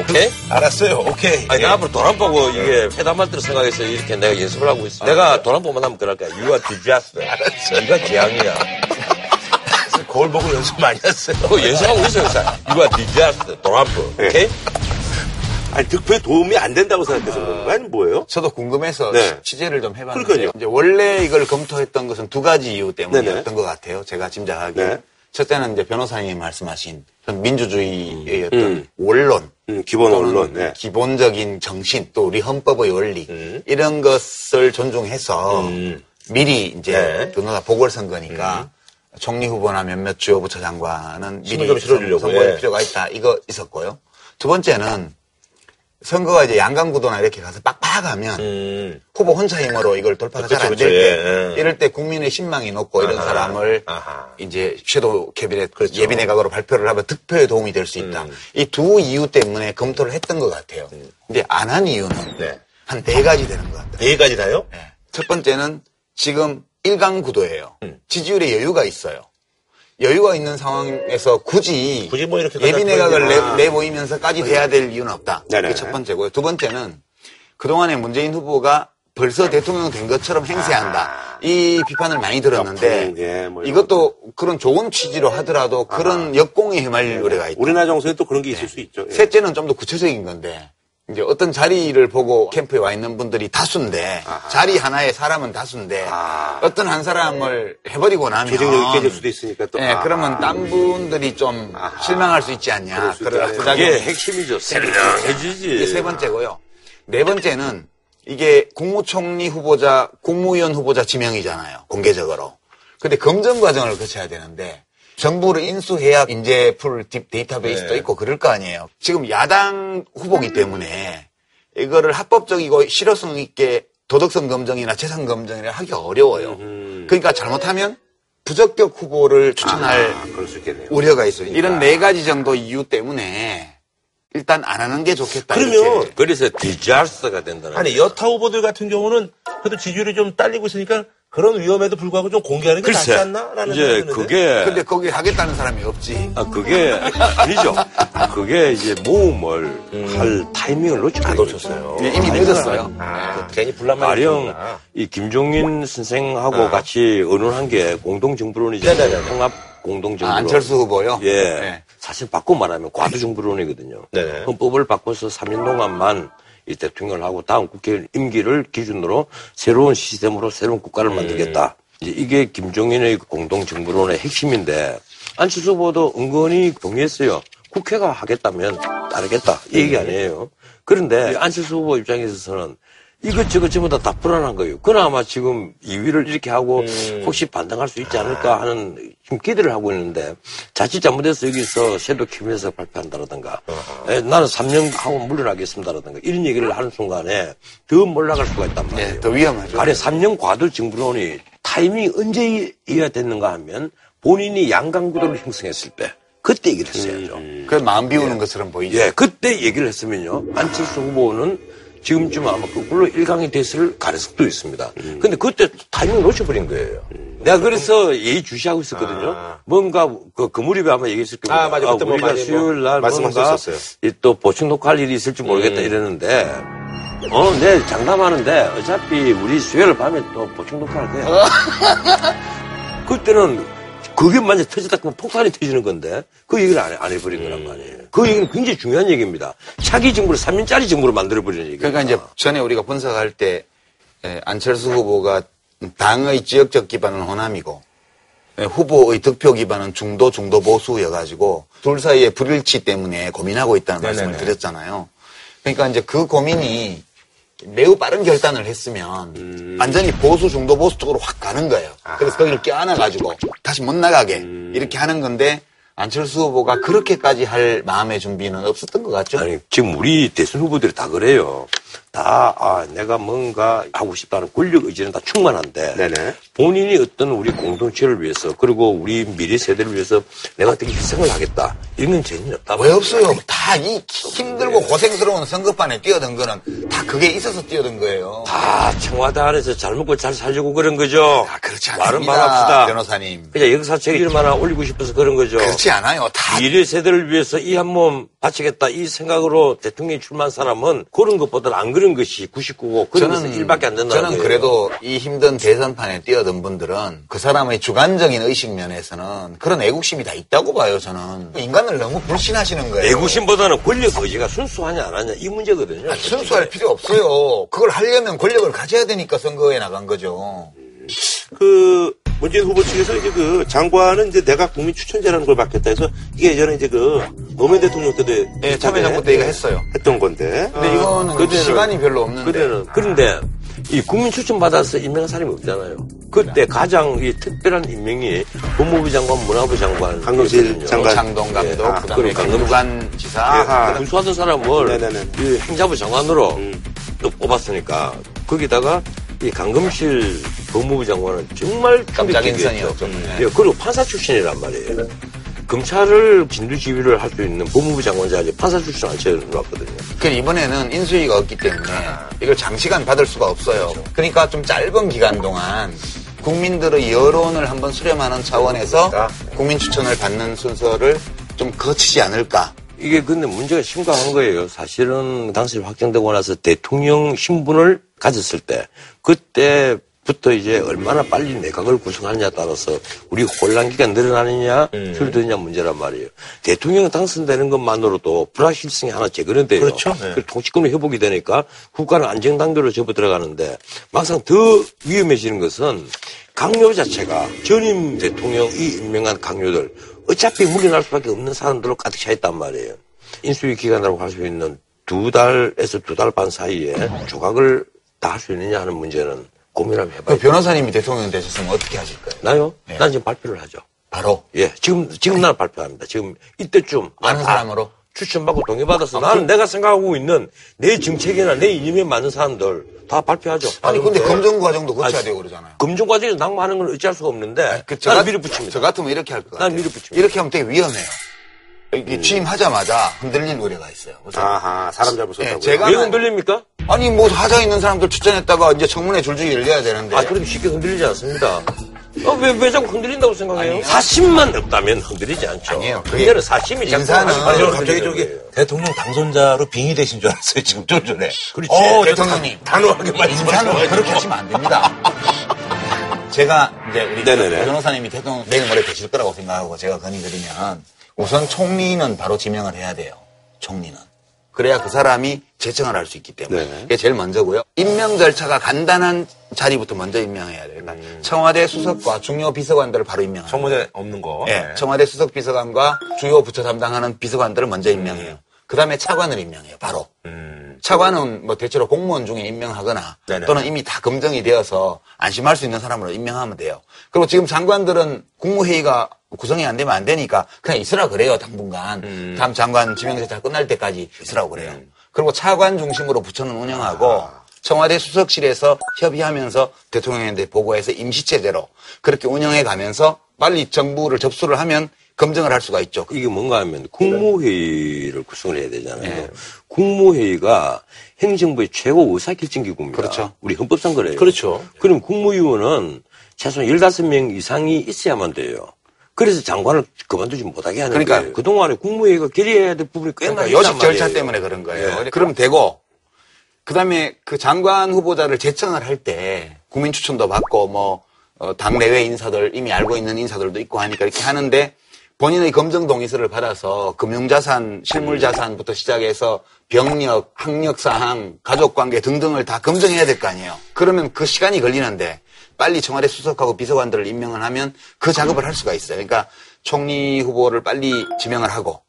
오케이? 알았어요. 오케이. 아니, 예. 나 앞으로 도람프하고 이게 회담할 때로 생각해서 이렇게 내가 연습을 하고 있어. 내가 도람프 만나면 그럴 거야. You are disaster. 알았어. 네가 재앙이야. *laughs* 거울 보고 연습 많이 했어요. 그거 연습하고 있어, 요새. You are disaster. 도란보. 오케이? 아니, 득표에 도움이 안 된다고 생각해서 그런 거 아니 뭐예요? 저도 궁금해서 네. 취재를 좀 해봤는데 그러니까요. 이제 원래 이걸 검토했던 것은 두 가지 이유 때문이었던 네네. 것 같아요. 제가 짐작하기에 네. 첫째는 이제 변호사님이 말씀하신 전 민주주의의 어떤 음. 원론 음, 기본 언론. 네. 기본적인 정신 또 우리 헌법의 원리 음. 이런 것을 존중해서 음. 미리 이제 네. 변호사 보궐선거니까 총리 후보나 몇몇 주요 부처 장관은 미리 선거할 예. 필요가 있다 이거 있었고요. 두 번째는 선거가 이제 양강구도나 이렇게 가서 빡빡하면 음. 후보 혼자 힘으로 이걸 돌파가 잘안 그쵸, 될 때, 예, 예. 이럴 때 국민의 신망이 높고 이런 아하, 사람을 아하. 이제 섀도우 캐비넷 그렇죠. 예비 내각으로 발표를 하면 득표에 도움이 될 수 있다. 음. 이두 이유 때문에 검토를 했던 것 같아요. 근데 안 한 이유는 네. 한네 가지 되는 것 같아요. 네 가지나요? 예. 첫 번째는 지금 일강 구도예요. 음. 지지율에 여유가 있어요. 여유가 있는 상황에서 굳이, 굳이 뭐 이렇게 예비 내각을 갖다 줘야 내, 내보이면서까지 돼야 될 이유는 없다. 네네. 그게 첫 번째고요. 두 번째는 그동안에 문재인 후보가 벌써 대통령 된 것처럼 행세한다. 이 비판을 많이 들었는데 예, 뭐 이것도 그런 좋은 취지로 하더라도 그런 역공에 휘말릴 우려가 있다. 우리나라 정서에 또 그런 게 있을 수 있죠. 예. 셋째는 좀 더 구체적인 건데 이제 어떤 자리를 보고 캠프에 와 있는 분들이 다수인데 자리 하나에 사람은 다수인데 아. 어떤 한 사람을 해버리고 나면 조직력이 깨질 수도 있으니까 또. 예, 아. 그러면 딴 분들이 좀 실망할 수 있지 않냐. 수 그런 있다. 부작용. 이게 핵심이죠. 이게 세 번째고요. 네 번째는 이게 국무총리 후보자, 국무위원 후보자 지명이잖아요. 공개적으로. 근데 검증 과정을 거쳐야 되는데 정보를 인수해야 인재 풀딥 데이터베이스도 네. 있고 그럴 거 아니에요. 지금 야당 후보기 때문에 이거를 합법적이고 실효성 있게 도덕성 검증이나 재산 검증이나 하기 어려워요. 그러니까 잘못하면 부적격 후보를 추천할 아, 그럴 수 있겠네요. 우려가 있어요. 이런 네 가지 정도 이유 때문에 일단 안 하는 게 좋겠다. 그러면 이렇게. 그래서 디자스터가 된다는 아니, 여타 후보들 같은 경우는 그래도 지지율이 좀 딸리고 있으니까 그런 위험에도 불구하고 좀 공개하는 게 낫지 글쎄, 않나? 라는 이제 생각이 드는데. 그게 근데 거기 하겠다는 사람이 없지. 아, 그게 아니죠. 그게 이제 모험을 할 타이밍을 놓치고 아, 놓쳤어요. 네, 이미 늦었어요. 아, 괜히 불난만 가령 이 김종인 선생하고 아. 같이 의논한 게 공동 정부론이잖아요. 네네네. 통합 공동 정부론. 아, 안철수 후보요? 예. 네. 사실 바꿔 말하면 과도 정부론이거든요. 네네. 헌법을 바꿔서 3년 동안만 이 대통령을 하고 다음 국회 임기를 기준으로 새로운 시스템으로 새로운 국가를 만들겠다. 이제 이게 김종인의 공동정부론의 핵심인데 안철수 후보도 은근히 동의했어요. 국회가 하겠다면 따르겠다. 이 얘기 아니에요. 그런데 안철수 후보 입장에서는 이것저것 전부 다, 다 불안한 거예요. 그나마 지금 2위를 이렇게 하고 혹시 반등할 수 있지 않을까 하는 지금 기대를 하고 있는데 자칫 잘못해서 여기서 섀도 키면서 발표한다라든가 에, 나는 3년 하고 물러나겠습니다라든가 이런 얘기를 하는 순간에 더 몰락할 수가 있단 말이에요. 네, 더 위험하죠. 가령 3년 과도 정부론이 타이밍이 언제여야 됐는가 하면 본인이 양강구도를 형성했을 때 그때 얘기를 했어야죠. 그 마음 비우는 것처럼 보이죠. 예, 그때 얘기를 했으면요. 안철수 후보는 지금쯤 아마 거꾸로 일강이 됐을 가능성도 있습니다. 근데 그때 타이밍을 놓쳐버린 거예요. 내가 그래서 예의 주시하고 있었거든요. 아. 뭔가 그, 그 무렵에 아마 얘기했을 겁니다. 아, 맞아. 그때 뭐 우리가 뭐 수요일 날 뭔가 말씀하셨었어요. 이또 보충 녹화할 일이 있을지 모르겠다 음. 이랬는데 어, 내 장담하는데 어차피 우리 수요일 밤에 또 보충 녹화할 거야. *laughs* 그때는 그게 만약 터지다 그러면 폭탄이 터지는 건데 그 얘기를 안, 해- 안 해버린 거란 말이에요. 그 얘기는 굉장히 중요한 얘기입니다. 차기 정부를 3년짜리 정부로 만들어버리는 얘기예요. 그러니까 이제 전에 우리가 분석할 때 에, 안철수 후보가 당의 지역적 기반은 호남이고 에, 후보의 득표 기반은 중도 중도 보수여가지고 둘 사이의 불일치 때문에 고민하고 있다는 말씀을 네네네. 드렸잖아요. 그러니까 이제 그 고민이 매우 빠른 결단을 했으면 완전히 보수 중도 보수 쪽으로 확 가는 거예요. 그래서 거기를 껴안아가지고 다시 못 나가게 이렇게 하는 건데 안철수 후보가 그렇게까지 할 마음의 준비는 없었던 것 같죠. 아니, 지금 우리 대선 후보들이 다 그래요. 다, 아, 내가 뭔가 하고 싶다는 권력 의지는 다 충만한데. 네네. 본인이 어떤 우리 공동체를 위해서, 그리고 우리 미래 세대를 위해서 내가 어떻게 희생을 하겠다. 이런 건 전혀 없다. 왜 없어요? 다 이 힘들고 고생스러운 선거판에 뛰어든 거는 다 그게 있어서 뛰어든 거예요. 다 청와대 안에서 잘 먹고 잘 살려고 그런 거죠. 아, 그렇지 말은 않습니다. 말합시다. 변호사님. 그냥 역사책을 하나 올리고 싶어서 그런 거죠. 그렇지 않아요. 다 미래 세대를 위해서 이 한 몸 바치겠다 이 생각으로 대통령에 출마한 사람은 그런 것보다는 안 그런 것이 99고 그런 것은 1밖에 안 된다는 저는 거예요. 그래도 이 힘든 대선판에 뛰어든 분들은 그 사람의 주관적인 의식 면에서는 그런 애국심이 다 있다고 봐요, 저는. 인간을 너무 불신하시는 거예요. 애국심보다는 권력 의지가 순수하냐 안 하냐 이 문제거든요. 아니, 순수할 필요 없어요. 그걸 하려면 권력을 가져야 되니까 선거에 나간 거죠. 그 문재인 후보 측에서 이제 그 장관은 이제 내가 국민 추천제라는 걸 맡겠다 해서 이게 예전에 이제 그 노무현 대통령 때도 예, 참여 정부 때 이거 했어요. 했던 건데. 근데 이거는 그때는- 시간이 별로 없는데. 그때는 그런데 이 국민 추천 받아서 임명한 사람이 없잖아요. 그때 가장 이 특별한 임명이 법무부 장관, 문화부 장관, 강경실 장관. 장동 감독, 예. 아, 그다음에 김두관 지사, 아하. 군수하던 사람을 네네네. 이 행자부 장관으로 또 뽑았으니까 거기다가 이 강금실 법무부 장관은 정말 깜짝. 인선이었죠. 네. 예, 그리고 판사 출신이란 말이에요. 검찰을 진두지휘를 할 수 있는 법무부 장관 자리 판사 출신 안 채워놨거든요. 그 이번에는 인수위가 없기 때문에 이걸 장시간 받을 수가 없어요. 그러니까 좀 짧은 기간 동안 국민들의 여론을 한번 수렴하는 차원에서 국민 추천을 받는 순서를 좀 거치지 않을까. 이게 근데 문제가 심각한 거예요. 사실은 당시 확정되고 나서 대통령 신분을 가졌을 때 그때 부터 이제 얼마나 빨리 내각을 구성하느냐에 따라서 우리 혼란기가 늘어나느냐 줄어드느냐 문제란 말이에요. 대통령 당선되는 것만으로도 불확실성이 하나 제거는 돼요. 그렇죠. 네. 통치권이 회복이 되니까 국가는 안정단계로 접어 들어가는데 막상 더 위험해지는 것은 강요 자체가 전임 대통령이 임명한 강요들 어차피 물러날 수밖에 없는 사람들로 가득 차 있단 말이에요. 인수위 기간이라고 할 수 있는 두 달에서 두 달 반 사이에 조각을 다 할 수 있느냐 하는 문제는 고민 한번 그 해봐요. 변호사님이 대통령 되셨으면 어떻게 하실 거예요? 나요? 네. 난 지금 발표를 하죠. 바로 예, 지금, 지금 날 발표합니다. 지금 이때쯤. 아는 다 사람으로? 추천받고 동의받아서 나는 내가 생각하고 있는 내 정책이나 내 이념에 맞는 사람들 다 발표하죠. 아니 근데 검증 과정도 거쳐야 아니, 되고 그러잖아요. 검증 과정에서 낭만하는 건 어찌할 수가 없는데 그저 나는 같- 밀어붙입니다. 저 같으면 이렇게 할 것 같아요. 난 밀어붙입니다. 이렇게 하면 되게 위험해요. 이게 취임하자마자 흔들릴 우려가 있어요. 그래서 아하, 사람 썼다고. 예, 제가- 왜 흔들립니까? 아니 뭐 하자 있는 사람들 추천했다가 이제 청문회 줄줄이 열려야 되는데 아, 그렇게 쉽게 흔들리지 않습니다. 어, 왜, 왜 자꾸 흔들린다고 생각해요? 아니, 사심만 없다면 흔들리지 않죠. 아니에요. 그게 문제는 사심이 자꾸 인사는- 아니, 저는 갑자기 저기. 대통령 당선자로 빙의 되신 줄 알았어요, 지금 좀 전에. 그렇지. 어, 저 대통령님. 단- 단호하게 인사는 말씀하셔가지고. 그렇게 하시면 안 됩니다. *laughs* 제가 이제 우리 네네네. 변호사님이 대통령 내일 모레 되실 거라고 생각하고 제가 건의 드리면 우선 총리는 바로 지명을 해야 돼요. 총리는. 그래야 그 사람이 제청을 할 수 있기 때문에. 네네. 그게 제일 먼저고요. 임명 절차가 간단한 자리부터 먼저 임명해야 돼요. 그러니까 청와대 수석과 중요 비서관들을 바로 임명해요. 청문회 없는 거. 예, 청와대 수석 비서관과 주요 부처 담당하는 비서관들을 먼저 임명해요. 그 다음에 차관을 임명해요, 바로. 차관은 뭐 대체로 공무원 중에 임명하거나 네네. 또는 이미 다 검증이 되어서 안심할 수 있는 사람으로 임명하면 돼요. 그리고 지금 장관들은 국무회의가 구성이 안 되면 안 되니까 그냥 있으라 그래요, 당분간. 다음 장관 지명제차 끝날 때까지 있으라고 그래요. 그리고 차관 중심으로 부처는 운영하고 청와대 수석실에서 협의하면서 대통령한테 보고해서 임시체제로 그렇게 운영해 가면서 빨리 정부를 접수를 하면 검증을 할 수가 있죠. 이게 뭔가 하면 국무회의를 구성을 해야 되잖아요. 네. 국무회의가 행정부의 최고 의사결정기구입니다. 그렇죠. 우리 헌법상 그래요. 그렇죠. 그럼 국무위원은 최소한 15명 이상이 있어야만 돼요. 그래서 장관을 그만두지 못하게 하는 그러니까- 거예요. 그동안에 국무회의가 결의해야 될 부분이 꽤 많이 그러니까 요식 절차. 때문에 그런 거예요. 예. 그럼 되고 그다음에 그 장관 후보자를 제청을 할 때 국민 추천도 받고 뭐 어, 당내외 인사들 이미 알고 있는 인사들도 있고 하니까 이렇게 하는데 본인의 검증 동의서를 받아서 금융자산, 실물자산부터 시작해서 병력, 학력사항, 가족관계 등등을 다 검증해야 될 거 아니에요. 그러면 그 시간이 걸리는데 빨리 청와대 수석하고 비서관들을 임명을 하면 그 작업을 할 수가 있어요. 그러니까 총리 후보를 빨리 지명을 하고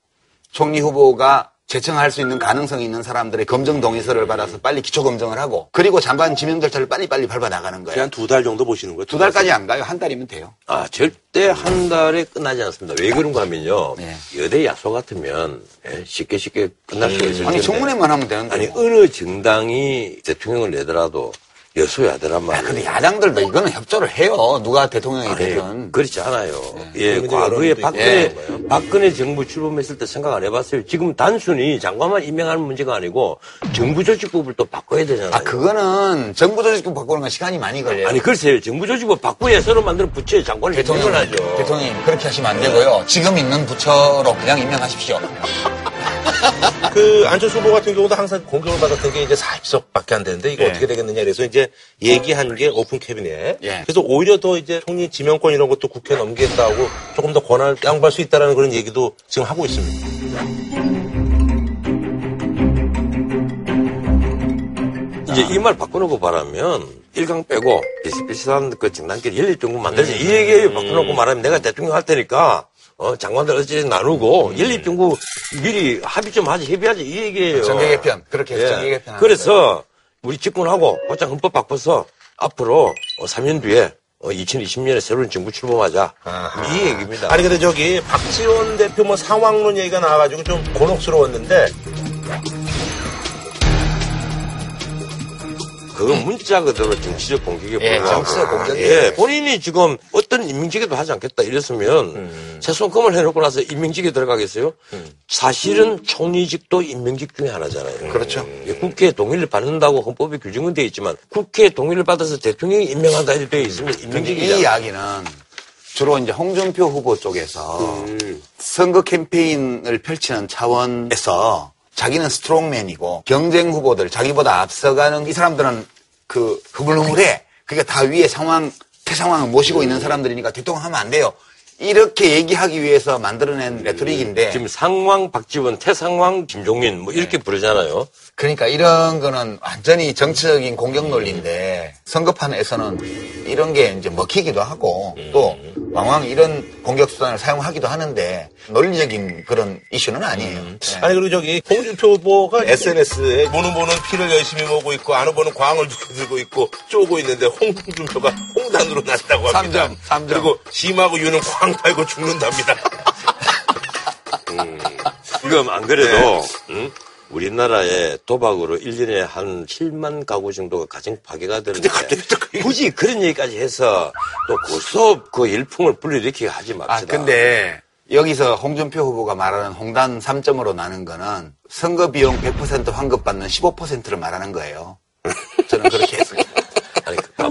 총리 후보가 제청할 수 있는 가능성이 있는 사람들의 검증 동의서를 받아서 빨리 기초 검증을 하고 그리고 장관 지명 절차를 빨리빨리 밟아 나가는 거예요. 한 두 달 정도 보시는 거예요? 두 달까지 안 가요. 한 달이면 돼요. 아, 절대 한 달에 끝나지 않습니다. 왜 그런가 하면요. 네. 여대 야소 같으면 예, 쉽게 쉽게 끝날 수가 있을 텐데. 아니 청문회만 하면 되는데. 아니, 뭐. 어느 정당이 대통령을 내더라도 여소야대란 아, 말이에요. 근데 야당들도 이거는 협조를 해요. 누가 대통령이 되든. 그렇지 않아요. 예, 국민들 과거에 박근혜, 있고. 박근혜 정부 출범했을 때 생각 안 해봤어요. 지금 단순히 장관만 임명하는 문제가 아니고 정부 조직법을 또 바꿔야 되잖아요. 아 그거는 정부 조직법 바꾸는 건 시간이 많이 걸려요. 아니, 글쎄요. 정부 조직법 바꾸야 서로 만드는 부처에 장관을 대통령 임명을 하죠. 대통령님 그렇게 하시면 안 되고요. 지금 있는 부처로 그냥 임명하십시오. *laughs* 그 안철수 후보 같은 경우도 항상 공격을 받았던 게 이제 40석밖에 안 되는데 이거 예. 어떻게 되겠느냐 그래서 이제 얘기한 게 오픈 캐비넷. 예. 그래서 오히려 더 이제 총리 지명권 이런 것도 국회에 넘기겠다고 조금 더 권한을 양보할 수 있다라는 그런 얘기도 지금 하고 있습니다. 이제 이 말 바꿔놓고 말하면 일강 빼고 비슷비슷한 그 정당끼리 연립정부 만들자 이 얘기 바꿔놓고 말하면 내가 대통령 할 테니까 어, 장관들 어찌 나누고 연립정부 미리 합의 좀 하지 협의하지 이 얘기예요. 정계 개편 그렇게 해서 예. 정계 개편. 그래서 우리 집권하고 곧장 헌법 바꿔서 앞으로 어, 3년 뒤에 어, 2020년에 새로운 정부 출범하자 이 얘기입니다. 아니 근데 저기 박지원 대표 뭐 상황론 얘기가 나와가지고 좀 곤혹스러웠는데 그건 문자 그대로 정치적 공격에 예, 불과하고. 정치적 공격이에요. 예, 본인이 지금 어떤 임명직에도 하지 않겠다 이랬으면 최소한 검을 해놓고 나서 임명직에 들어가겠어요? 사실은 총리직도 임명직 중에 하나잖아요. 그렇죠. 예, 국회 동의를 받는다고 헌법에 규정은 되어 있지만 국회 동의를 받아서 대통령이 임명한다 이렇게 되어 있으면 이 임명직이잖아요. 이야기는 주로 이제 홍준표 후보 쪽에서 선거 캠페인을 펼치는 차원에서 자기는 스트롱맨이고 경쟁 후보들 자기보다 앞서가는 이 사람들은 그 흐물흐물해. 그러니까 다 위에 상황 태상황을 모시고 있는 사람들이니까 대통령 하면 안 돼요. 이렇게 얘기하기 위해서 만들어낸 레토릭인데 지금 상황 박지원, 태상황 김종민 뭐 이렇게 부르잖아요. 그러니까 이런 거는 완전히 정치적인 공격 논리인데 선거판에서는 이런 게 이제 먹히기도 하고 또 왕왕 이런 공격 수단을 사용하기도 하는데 논리적인 그런 이슈는 아니에요. 네. 아니 그리고 저기 홍준표 후보가 SNS에 모는 보는 피를 열심히 모고 있고 안 후보는 광을 들고 있고 쪼고 있는데 홍준표가 홍단으로 났다고 합니다. 삼 점, 삼 점. 그리고 심하고 유는 광 달고 죽는답니다. *laughs* 지금 안 그래도 응? 우리나라에 도박으로 1년에 한 7만 가구 정도가 가정 파괴가 되는데 굳이 그런 얘기까지 해서 또 고스톱 그 일풍을 불러일으키게 하지 맙시다. 아 근데 여기서 홍준표 후보가 말하는 홍단 3점으로 나는 거는 선거 비용 100% 환급 받는 15%를 말하는 거예요. 저는 그렇게 *laughs*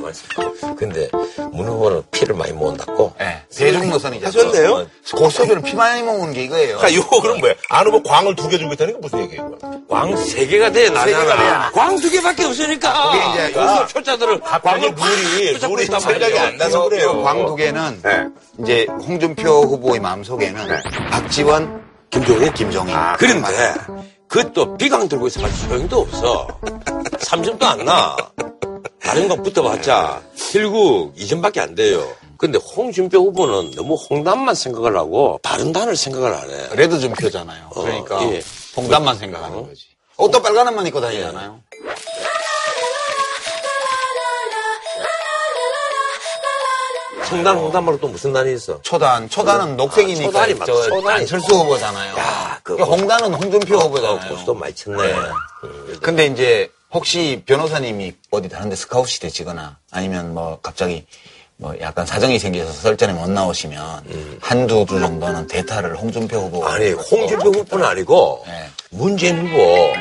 그 있어. 근데 문 후보는 피를 많이 모은다고. 네. 대중 노선이죠. 하셨네요? 고소비는 피 많이 먹은 게 이거예요. 그러니까 이거 그럼 뭐야? 안 후보 광을 두 개 주고 있다는 게 무슨 얘기예요? 광 세 개가 돼 나잖아. 나. 광두 개밖에 없으니까. 그게 이제 요즘 초짜들은 광을 룰이 붙잡고 룰이 있단 생각이. 안 나서 그래요. 광 두 개는 네. 이제 홍준표 후보의 마음속에는 박지원, 김종인? 김종인. 그런데 그것도 비강 들고 있어가지고 소용도 없어. 3점도 안 나. 다른 거 붙어봤자 결국 2점밖에 안 돼요. 근데 홍준표 후보는 너무 홍단만 생각을 하고 다른 단을 생각을 안 해. 레드 준표잖아요. 그러니까 예. 홍단만 생각하는 거지. 옷도 빨간 옷만 입고 다니잖아요. 홍단 홍단 말로 또 무슨 단이 있어? 초단, 초단은 녹색이니까 초단이 맞죠. 저 초단이 안철수 후보잖아요. 야, 그거. 그러니까 홍단은 홍준표 어, 후보잖아요. 고스톱 많이 쳤네. 음. 근데 이제 혹시 변호사님이 어디 다른 데 스카웃 시대 지거나 아니면 뭐 갑자기 뭐 약간 사정이 생겨서 설전에 못 나오시면 한두 주 정도는 대타를 홍준표 후보 아니 홍준표 후보는 아니고 네. 문재인 후보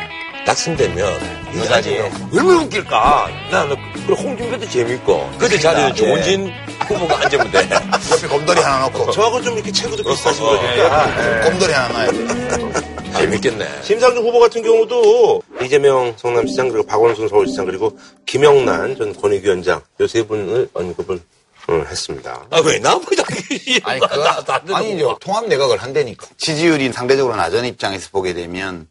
당선되면 이 자리에 얼마나 웃길까? 나는 홍준표도 재밌고. 그때 자리에 조원진 후보가 앉으면 돼 옆에 곰돌이 하나 놓고 저하고 좀 이렇게 체구도 비슷하신 어, 거니까. 곰돌이 하나 놔야 돼. 재밌겠네 심상정 후보 같은 경우도 이재명 성남시장 그리고 박원순 서울시장 그리고 김영란 전 권익위원장 요 세 분을 언급을 어, 했습니다. 아 왜 나보다 아니, 그, 아니죠. 통합 내각을 한다니까. 지지율이 상대적으로 낮은 입장에서 보게 되면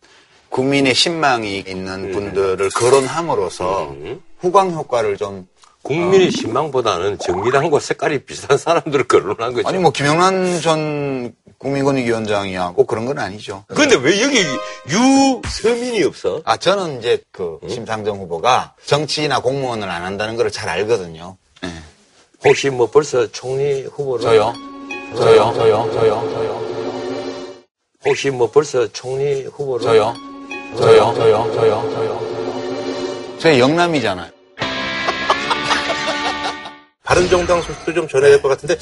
국민의 신망이 있는 분들을 거론함으로써 후광 효과를 좀 국민의 신망보다는 정의당과 색깔이 비슷한 사람들을 거론한 거죠. 아니 뭐 김영란 전 국민권익위원장이야 꼭 그런 건 아니죠. 근데 왜 여기 유서민이 없어? 아 저는 이제 그 심상정 후보가 정치나 공무원을 안 한다는 걸 잘 알거든요. 예. 혹시 뭐 벌써 총리 후보를 저요? 저요? 저요? 저요? 저요? 혹시 뭐 벌써 총리 후보를 저요? 저요? 저요? 저요? 저요? 저희 영남이잖아요. 바른정당 소식도 좀 전해야 될 것 같은데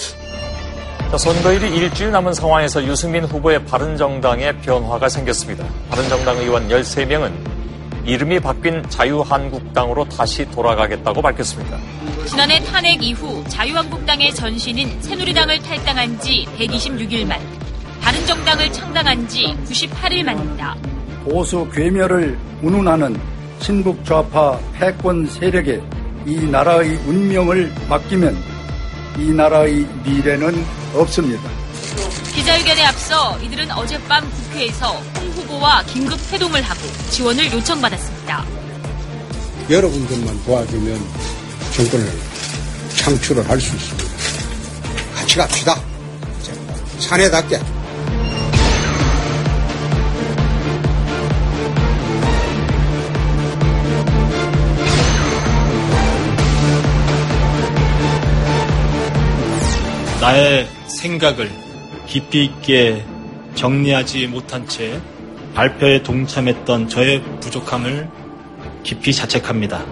자, 선거일이 일주일 남은 상황에서 유승민 후보의 바른정당에 변화가 생겼습니다. 바른정당 의원 13명은 이름이 바뀐 자유한국당으로 다시 돌아가겠다고 밝혔습니다. 지난해 탄핵 이후 자유한국당의 전신인 새누리당을 탈당한 지 126일 만, 바른정당을 창당한 지 98일 만입니다. 보수 괴멸을 운운하는 친북 좌파 패권 세력에 이 나라의 운명을 맡기면 이 나라의 미래는 없습니다. 기자회견에 앞서 이들은 어젯밤 국회에서 홍 후보와 긴급 회동을 하고 지원을 요청받았습니다. 여러분들만 도와주면 정권을 창출을 할 수 있습니다. 같이 갑시다. 사내답게. 나의 생각을 깊이 있게 정리하지 못한 채 발표에 동참했던 저의 부족함을 깊이 자책합니다.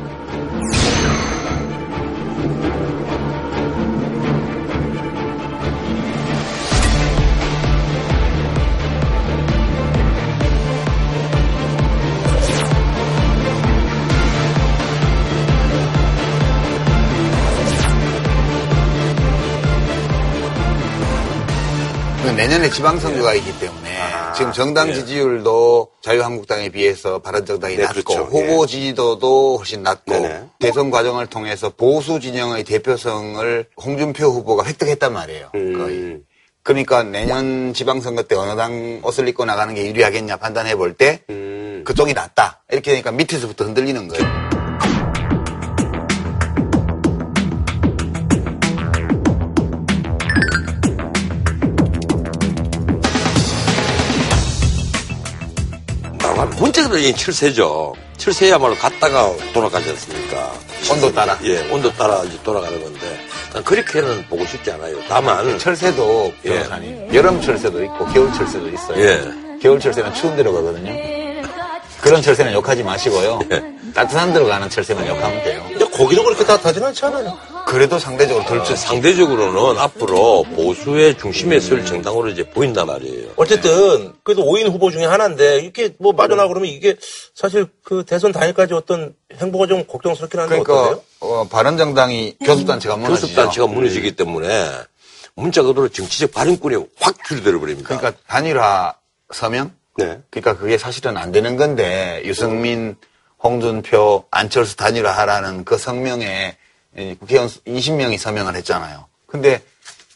내년에 지방선거가 있기 때문에 지금 정당 지지율도 자유한국당에 비해서 바른정당이 네, 낮고 그렇죠. 후보 지지도도 훨씬 낮고 네네. 대선 과정을 통해서 보수 진영의 대표성을 홍준표 후보가 획득했단 말이에요. 음. 거의. 그러니까 내년 지방선거 때 어느 당 옷을 입고 나가는 게 유리하겠냐 판단해 볼때 음, 그쪽이 낫다. 이렇게 되니까 밑에서부터 흔들리는 거예요. 문제가 이 철새죠. 철새야말로 갔다가 돌아가지 않습니까? 온도 따라. 예, 온도 따라 이제 돌아가는 건데 난 그렇게는 보고 싶지 않아요. 다만 철새도 예. 여름 철새도 있고 겨울 철새도 있어요. 예. 겨울 철새는 추운 데로 가거든요. 그런 철새는 욕하지 마시고요. 따뜻한 데로 가는 철새만 욕하면 돼요. 근데 거기도 그렇게 따뜻하진 않지 않아요? 그래도 상대적으로 덜 춥. 상대적으로는 앞으로 보수의 중심에 설 정당으로 이제 보인단 말이에요. 어쨌든 그래도 5인 후보 중에 하나인데 이렇게 뭐 빠져나가 그러면 이게 사실 그 대선 당일까지 어떤 행보가 좀 걱정스럽긴 한데 그러니까? 어, 바른정당이 교섭단체가 무너지죠. 교섭단체가 무너지기 때문에 문자 그대로 정치적 발언권이 확 줄어들어 버립니다. 그러니까 단일화 서명? 네. 그러니까 그게 사실은 안 되는 건데 유승민, 홍준표, 안철수 단일화하라는 그 성명에 이 국회의원 20명이 서명을 했잖아요. 근데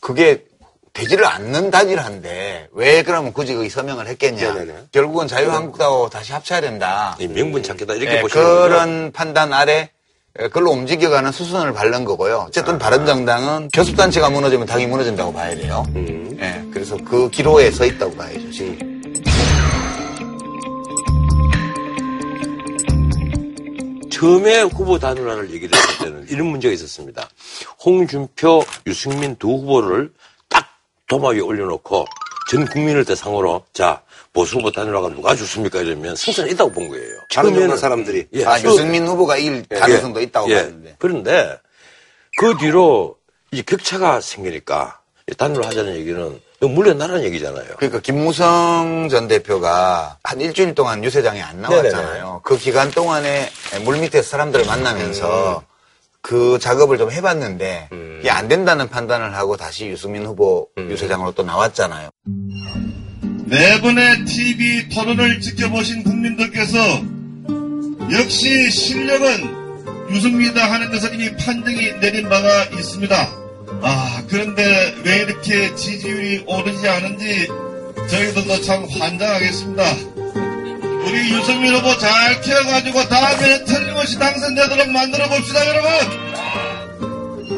그게 되지를 않는 단일화인데 왜 그러면 굳이 거기 서명을 했겠냐. 네네네. 결국은 자유한국당하고 다시 합쳐야 된다. 이 명분 찾기다 이렇게 예, 보시는. 그런 판단 아래 예, 그걸로 움직여가는 수순을 밟는 거고요. 어쨌든 바른정당은 교섭단체가 무너지면 당이 무너진다고 봐야 돼요. 예, 그래서 그 기로에 서 있다고 봐야죠. 지금. 처음에 후보 단일화를 얘기를 했을 때는 이런 문제가 있었습니다. 홍준표, 유승민 두 후보를 딱 도마 위에 올려놓고 전 국민을 대상으로 자 보수 후보 단일화가 누가 좋습니까 이러면 승산이 있다고 본 거예요. 바른정당 사람들이. 예, 아, 유승민 후보가 이길 가능성도 있다고 예. 봤는데. 그런데 그 뒤로 이제 격차가 생기니까 단일화 하자는 얘기는 물려나라는 얘기잖아요. 그러니까 김무성 전 대표가 한 일주일 동안 유세장에 안 나왔잖아요. 그 기간 동안에 물 밑에서 사람들을 만나면서 그 작업을 좀 해봤는데 이게 안 된다는 판단을 하고 다시 유승민 후보 유세장으로 또 나왔잖아요. 네 번의 TV 토론을 지켜보신 국민들께서 역시 실력은 유승민이다 하는 것을 이미 판정이 내린 바가 있습니다. 아, 그런데 왜 이렇게 지지율이 오르지 않은지 저희들도 참 환장하겠습니다. 우리 유승민 후보 잘 키워가지고 다음에는 틀림없이 당선되도록 만들어 봅시다, 여러분!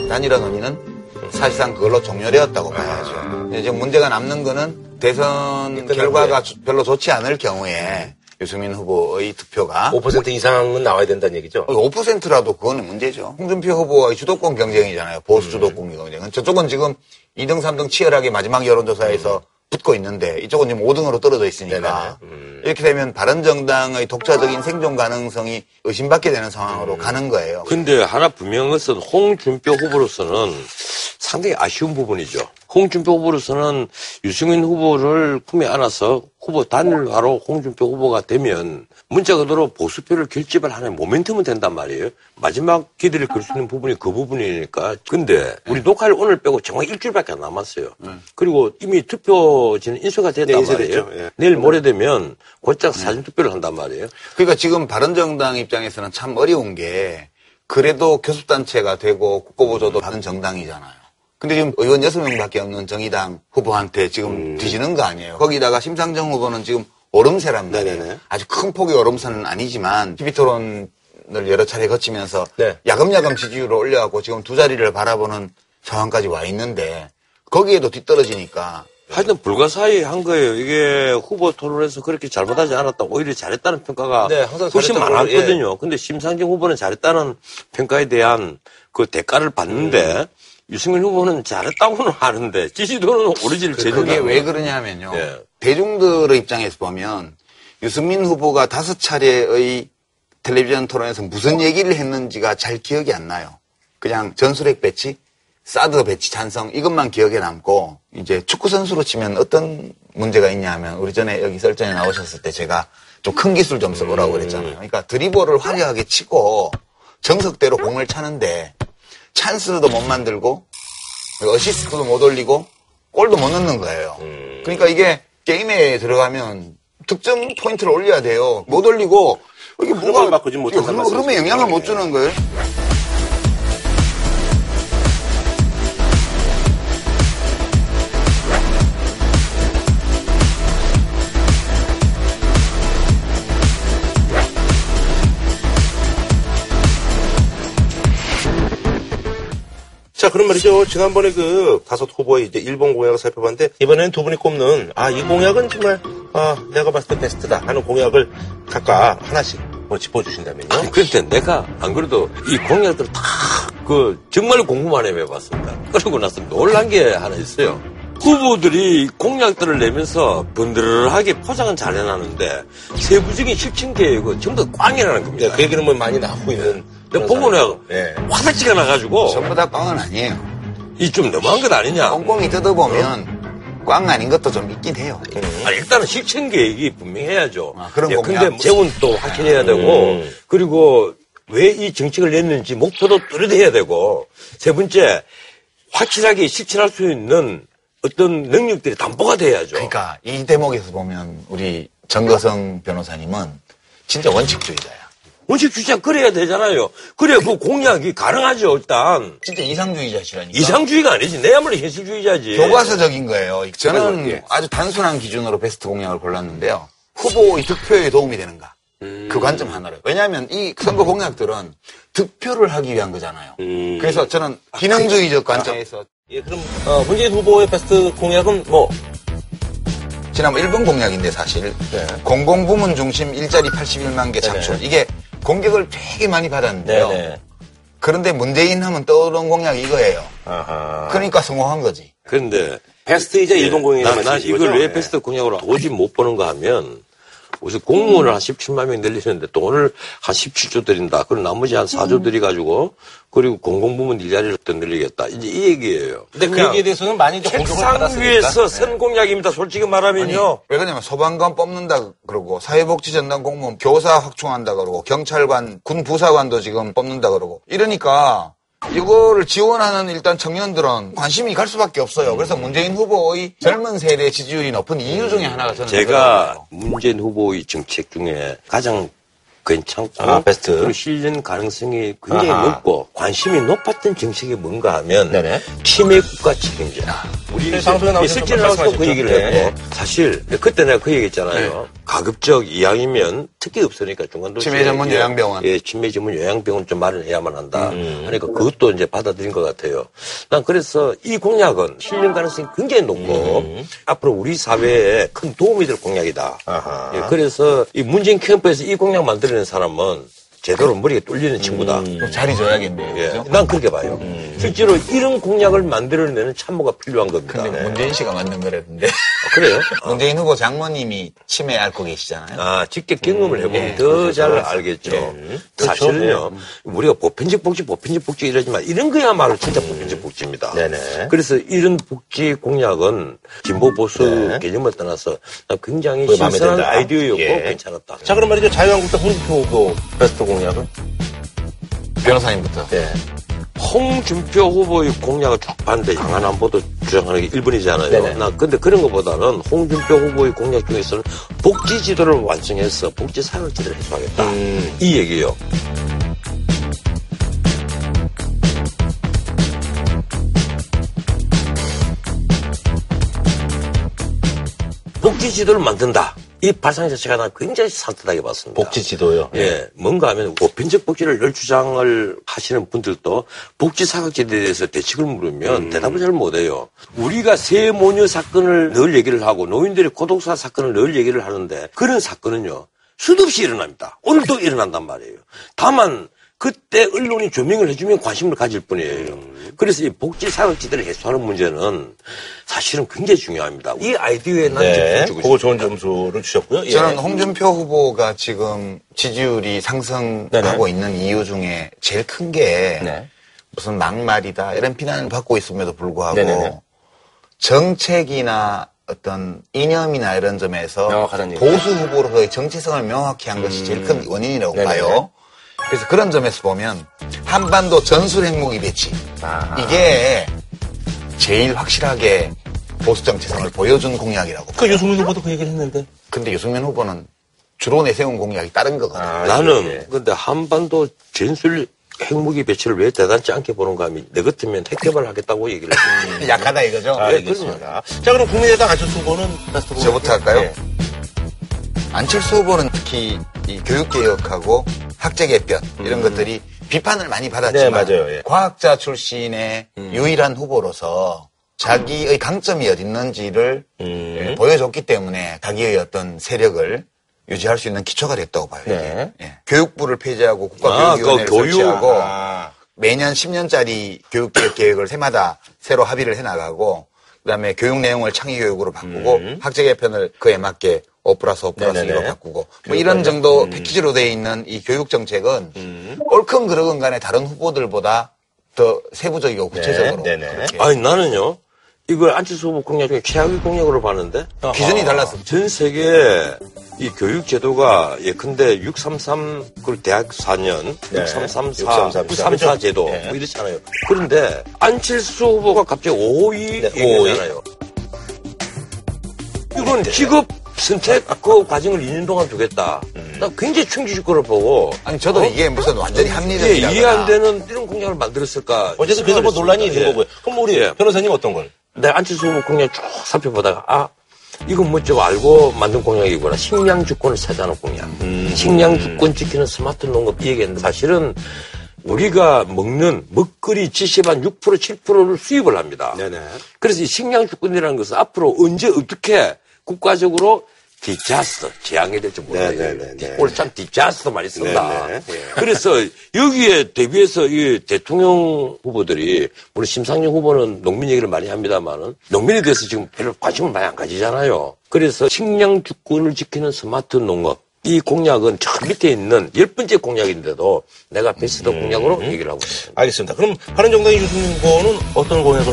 단일화 논의는 사실상 그걸로 종료되었다고 봐야죠. 이제 문제가 남는 거는 대선 결과가 주- 별로 좋지 않을 경우에 유승민 후보의 투표가 5% 이상은 나와야 된다는 얘기죠. 5%라도 그거는 문제죠. 홍준표 후보의 주도권 경쟁이잖아요. 보수 주도권 경쟁은. 저쪽은 지금 2등, 3등 치열하게 마지막 여론조사에서 붙고 있는데 이쪽은 지금 5등으로 떨어져 있으니까 이렇게 되면 바른정당의 독자적인 생존 가능성이 의심받게 되는 상황으로 가는 거예요. 근데 하나 분명한 것은 홍준표 후보로서는 상당히 아쉬운 부분이죠. 홍준표 후보로서는 유승민 후보를 품에 안아서 후보 단일화로 홍준표 후보가 되면 문자 그대로 보수표를 결집을 하는 모멘텀은 된단 말이에요. 마지막 기대를 걸 수 있는 부분이 그 부분이니까. 근데 우리 녹화를 오늘 빼고 정말 일주일밖에 안 남았어요. 그리고 이미 투표지는 인수가 됐단 네. 말이에요. 예. 내일 모레 되면 곧장 사전 투표를 한단 말이에요. 그러니까 지금 바른정당 입장에서는 참 어려운 게 그래도 교섭단체가 되고 국고보조도 받은 정당이잖아요. 근데 지금 의원 6명밖에 없는 정의당 후보한테 지금 뒤지는 거 아니에요. 거기다가 심상정 후보는 지금 오름세란 말이에요. 아주 큰 폭의 오름세는 아니지만 TV토론을 여러 차례 거치면서 네. 야금야금 지지율을 올려갖고 지금 두 자리를 바라보는 상황까지 와 있는데 거기에도 뒤떨어지니까 하여튼 불가사의 한 거예요. 이게 후보 토론에서 그렇게 잘못하지 않았다. 오히려 잘했다는 평가가 네, 항상 훨씬 많았거든요. 근데 심상정 후보는 잘했다는 평가에 대한 그 대가를 받는데 유승민 후보는 잘했다고는 하는데 지지도는 오르지를 제대로 그게 안 왜. 그러냐면요. 예. 대중들의 입장에서 보면 유승민 후보가 다섯 차례의 텔레비전 토론에서 무슨 얘기를 했는지가 잘 기억이 안 나요. 그냥 전술핵 배치, 사드 배치 찬성 이것만 기억에 남고 이제 축구 선수로 치면 어떤 문제가 있냐 하면 우리 전에 여기 썰전에 나오셨을 때 제가 좀 큰 기술 좀 써보라고 그랬잖아요. 그러니까 드리블을 화려하게 치고 정석대로 공을 차는데 찬스도 못 만들고 어시스트도 못 올리고 골도 못 넣는 거예요. 그러니까 이게 게임에 들어가면 득점 포인트를 올려야 돼요. 못 올리고 이게 뭐가 흐름, 흐름에? 영향을 못 주는 거예요. 자, 그런 말이죠. 지난번에 그 다섯 후보의 이제 일본 공약을 살펴봤는데, 이번에는 두 분이 꼽는, 아, 이 공약은 정말, 아, 내가 봤을 때 베스트다 하는 공약을 각각 하나씩 뭐 짚어주신다면요. 그런데 내가 안 그래도 이 공약들 다그 정말 공부만 해봤습니다. 그러고 나서 놀란 게 하나 있어요. 후보들이 공약들을 내면서 번들하게 포장은 잘 해놨는데 세부적인 실천 계획은 전부 다 꽝이라는 겁니다. 네, 그 얘기는 뭐 많이 나오고 있는. 근데 보고 내가 네. 화다치가 나가지고 전부 다 꽝은 아니에요. 이 좀 너무한 것 아니냐. 꼼꼼히 뜯어보면 꽝 아닌 것도 좀 있긴 해요. 아니, 일단은 실천 계획이 분명해야죠. 아, 그런 예, 공약. 근데 재원 또 확실해야 되고, 음. 그리고 왜 이 정책을 냈는지 목표도 뚜렷해야 되고, 세 번째, 확실하게 실천할 수 있는 어떤 능력들이 담보가 돼야죠. 그러니까 이 대목에서 보면 우리 정거성 변호사님은 진짜 원칙주의자야. 원칙 주자 그래야 되잖아요. 그래야 그 공약이 가능하죠, 일단. 진짜 이상주의자시라니까. 이상주의가 아니지. 내야말로 현실주의자지. 교과서적인 거예요. 저는 예. 아주 단순한 기준으로 베스트 공약을 골랐는데요. 후보의 득표에 도움이 되는가. 음. 그 관점 하나로. 왜냐하면 이 선거 공약들은 득표를 하기 위한 거잖아요. 음. 그래서 저는 기능주의적 관점에서 예, 그럼, 어, 문재인 후보의 베스트 공약은 뭐, 지난번 1번 공약인데 사실 네. 공공부문 중심 일자리 81만 개 창출. 네네. 이게 공격을 되게 많이 받았는데요. 네네. 그런데 문재인 하면 떠오르는 공약이 이거예요. 아하. 그러니까 성공한 거지. 그런데 베스트 이자 일본 공약이라는 난, 난 말씀이신 이걸 거죠? 왜 네. 베스트 공약으로 오지 못 보는가 하면 우선 공무원을 한 17만 명 늘리는데 돈을 한 17조 드린다. 그리고 나머지 한 4조 들여가지고 그리고 공공부문 일자리를 더 늘리겠다. 이제 이 얘기예요. 근데 그 얘기에 대해서는 많이 이제 공격을 받았으니까. 위에서 선 공약입니다. 솔직히 말하면요. 왜 그러냐면 소방관 뽑는다 그러고 사회복지 전담 공무원 교사 확충한다 그러고 경찰관 군 부사관도 지금 뽑는다 그러고 이러니까 이거를 지원하는 일단 청년들은 관심이 갈 수밖에 없어요. 그래서 문재인 후보의 젊은 세대 지지율이 높은 이유 중에 하나가 저는 제가 문재인 후보의 정책 중에 가장 괜찮고 아, 베스트. 그리고 실현 가능성이 굉장히 아하. 높고 관심이 높았던 정책이 뭔가 하면 네네. 치매 국가 책임제. 우리 네, 방송에 나오셔서 실제로 나와서 그. 얘기를 네. 했고 사실 그때 내가 그 얘기했잖아요. 가급적 이왕이면 특히 없으니까 중간도 치매 전문 요양병원. 예, 치매 전문 요양병원 좀 마련해야만 한다. 음. 하니까 그것도 이제 받아들인 것 같아요. 난 그래서 이 공약은 실현 가능성이 굉장히 높고 앞으로 우리 사회에 큰 도움이 될 공약이다. 음. 아하. 예, 그래서 이 문재인 캠프에서 이 공약 만들어낸 사람은 제대로 머리에 뚫리는 친구다. 좀 자리 줘야겠네요. 예, 그죠? 난 그렇게 봐요. 실제로 이런 공약을 만들어내는 참모가 필요한 겁니다. 근데 문재인 씨가 만든 거라던데. 아, 그래요? *laughs* 문재인 후보 장모님이 치매 앓고 계시잖아요. 아, 직접 경험을 해보면 예, 더잘 그렇죠. 알겠죠. 그렇죠. 사실은요, 우리가 보편적 복지, 보편적 복지 이러지만 이런 거야말로 진짜 보편적 복지입니다. 네네. 그래서 이런 복지 공약은 진보 보수 네. 개념을 떠나서 난 굉장히 신선한. 아이디어였고 예. 괜찮았다. 자, 그럼 말이죠. 자유한국당 홍준표 후보 베스트 공약은? 변호사님부터. 예. 홍준표 후보의 공약을 쭉 봤는데 양안 안보도 주장하는 게 1번이잖아요. 네네. 나 근데 그런 것보다는 홍준표 후보의 공약 중에서는 복지 지도를 완성해서 복지 사각지대를 해소하겠다. 음. 이 얘기예요. 복지 지도를 만든다. 이 발상 자체가 난 굉장히 산뜻하게 봤습니다. 복지 지도요. 예, 뭔가 하면 보편적 복지를 늘 주장을 하시는 분들도 복지 사각지대에 대해서 대책을 물으면 음. 대답을 잘 못해요. 우리가 세모녀 사건을 늘 얘기를 하고 노인들의 고독사 사건을 늘 얘기를 하는데 그런 사건은요 수도 없이 일어납니다. 오늘도 일어난단 말이에요. 다만 그때 언론이 조명을 해주면 관심을 가질 뿐이에요. 음. 그래서 이 복지 사각지대를 해소하는 문제는 사실은 굉장히 중요합니다. 이 아이디어에 난 네. 점수를 주고. 좋은 점수를 주셨고요. 예. 저는 홍준표 후보가 지금 지지율이 상승하고 네네. 있는 이유 중에 제일 큰게 네. 무슨 막말이다 이런 비난을 받고 있음에도 불구하고 네네네. 정책이나 어떤 이념이나 이런 점에서. 보수 후보로서의 정체성을 명확히 한 것이 제일 큰 원인이라고 네네네. 봐요. 그래서 그런 점에서 보면 한반도 전술 핵무기 배치 아. 이게 제일 확실하게 보수 정체성을 보여준 공약이라고. 그 유승민 후보도 그 얘기를 했는데. 근데 유승민 후보는 주로 내세운 공약이 다른 거거든요. 아, 나는 예. 근데 한반도 전술 핵무기 배치를 왜 대단치 않게 보는가 하면 내 같으면 핵 개발하겠다고 얘기를 했거든요. *laughs* 약하다 이거죠? 아, 알겠습니다. 자, 그럼 국민의당 안철수 후보는? 저부터 할까요? 예. 안철수 후보는 특히 이 교육개혁하고 학제 개편 이런 것들이 비판을 많이 받았지만 네, 맞아요. 예. 과학자 출신의 유일한 후보로서 자기의 강점이 어디 있는지를 음. 예, 보여줬기 때문에 자기의 어떤 세력을 유지할 수 있는 기초가 됐다고 봐요. 네. 예. 교육부를 폐지하고 아, 국가교육위원회를 그 교육. 설치하고 아. 매년 10년짜리 교육개혁 계획을 해마다 새로 합의를 해나가고 그다음에 교육 내용을 창의교육으로 바꾸고 학제 개편을 그에 맞게 5 플러스 5 플러스 음. 네네네. 2로 바꾸고 뭐 이런 정도 패키지로 되어 있는 이 교육 정책은 옳건 그러건 간에 다른 후보들보다 더 세부적이고 구체적으로 네, 네네. 그렇게 아니 나는요 이걸 안철수 후보 공약 중에 최악의 공약으로 봤는데 기준이 달랐습니다. 전 세계 이 교육 제도가 예컨대 633 그리고 대학 4년 네. 6334 633, 934 제도 네. 뭐 이렇잖아요. 그런데 안철수 후보가 갑자기 5위 네, 얘기하잖아요. 이건 직업 선택 그 과정을 2년 동안 두겠다. 나 굉장히 충격일 거를 보고 아니 저도 어? 이게 무슨 완전히 예, 합리적이라 이해 안 되는 이런 공약을 만들었을까? 어쨌든 그래서 뭐 논란이 있는 예. 거고요. 그럼 뭐 우리 예. 변호사님 어떤 걸? 내가 안철수 후보 공약 쭉 살펴보다가 아 이건 뭐 좀 알고 만든 공약이구나 식량 주권을 차지하는 공약 음. 식량 주권 지키는 스마트 농업 이 얘기했는데 사실은 우리가 먹는 먹거리 지시반 6% 7%를 수입을 합니다. 네네. 그래서 이 식량 주권이라는 것은 앞으로 언제 어떻게 국가적으로 disaster 재앙이 될지 네, 몰라요. 네, 네. 오늘 참 disaster 많이 쓴다. 네, 네. 그래서 여기에 대비해서 이 대통령 후보들이 물론 심상정 후보는 농민 얘기를 많이 합니다만은 농민에 대해서 지금 별로 관심을 많이 안 가지잖아요. 그래서 식량 주권을 지키는 스마트 농업 이 공약은 저 밑에 있는 열 번째 공약인데도 내가 베스트 공약으로 얘기를 하고 있습니다. 알겠습니다. 그럼 바른정당의 유승민 후보는 어떤 공약을?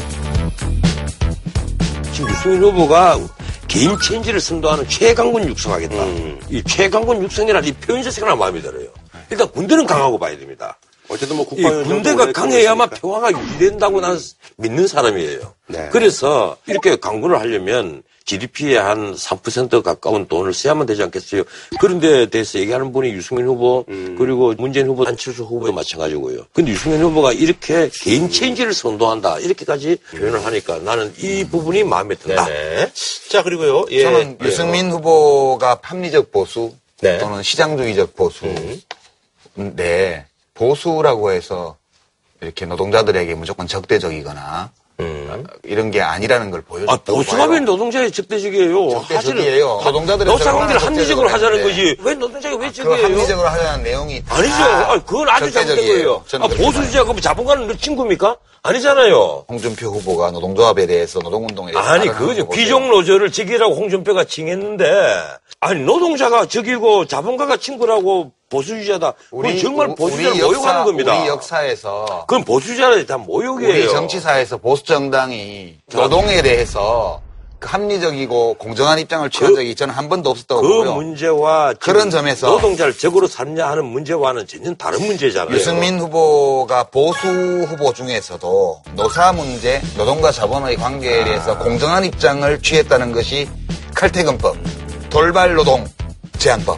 지금 유승민 후보가 개인 체인지를 선도하는 최강군 육성하겠다. 음. 이 최강군 육성이라는 이 표현 자체가 마음에 들어요. 일단 군대는 강하고 봐야 됩니다. 어쨌든 뭐이 국방위원장도 군대가 강해야만. 평화가 유지된다고 나는 믿는 사람이에요. 네. 그래서 이렇게 강구를 하려면 GDP에 한3% 가까운 돈을 써야만 되지 않겠어요? 그런데 대해서 얘기하는 분이 유승민 후보, 음. 그리고 문재인 후보, 안철수 후보도 마찬가지고요. 근데 유승민 후보가 이렇게 개인 체인지를 선도한다. 이렇게까지 표현을 하니까 나는 이 부분이 마음에 든다. 네네. 자, 그리고요. 예. 저는 유승민 후보가 합리적 보수 네. 또는 시장주의적 보수. 네. 보수라고 해서 이렇게 노동자들에게 무조건 적대적이거나 이런 게 아니라는 걸 보여줬다고 아, 보수가 왜 노동자의 적대적이에요? 적대적이에요. 노동자들의 노사관계를 합리적으로 하자는. 거지. 왜 노동자가 왜그 적대해요? 합리적으로 하자는 내용이 아니죠. 다 아, 그건 아주 잘못된. 거예요. 아, 보수주의자 그럼 자본가는 너 친구입니까? 아니잖아요. 홍준표 후보가 노동조합에 대해서 노동운동에 대해서 아니, 그거죠. 거 보세요. 귀족 노조를 적이라고 홍준표가 칭했는데, 아니, 노동자가 적이고 자본가가 친구라고 보수주의자다. 그건 정말 우- 보수주의자를 우리 역사- 모욕하는 겁니다. 우리 역사에서 그건 보수주의자에 대한 모욕이에요. 우리 정치사에서 보수 정당이 노동에 대해서 그 합리적이고 공정한 입장을 취한 적이 저는 한 번도 없었다고 그 보고요. 문제와 지금 그런 점에서 노동자를 적으로 삼냐 하는 문제와는 전혀 다른 문제잖아요. 유승민 후보가 보수 후보 중에서도 노사 문제, 노동과 자본의 관계에 대해서 공정한 입장을 취했다는 것이 칼퇴근법, 돌발 노동 제한법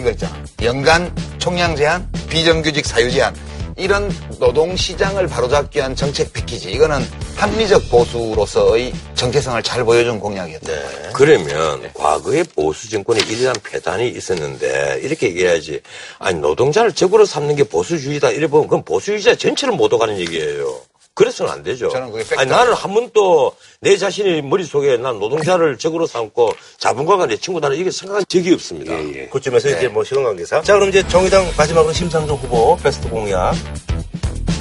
이거 있잖아. 연간 총량 제한, 비정규직 사유 제한 이런 노동 시장을 바로잡기 위한 정책 패키지 이거는 합리적 보수로서의 정체성을 잘 보여준 공약이었다. 네. 그러면 과거에 보수 정권에 이러한 폐단이 있었는데 이렇게 얘기해야지. 아니 노동자를 적으로 삼는 게 보수주의다 이래 보면 그건 보수주의자 전체를 모독하는 얘기예요. 그래서는 안 되죠. 저는 그게. 아니 나는 한 번도 내 자신의 머릿속에 난 노동자를 적으로 삼고 자본가가 내 친구다는 이게 생각한 적이 없습니다. 예, 예. 그쯤에서 네. 이제 뭐 시간 관계상. 자, 그럼 이제 정의당 마지막으로 심상정 후보 베스트 공약.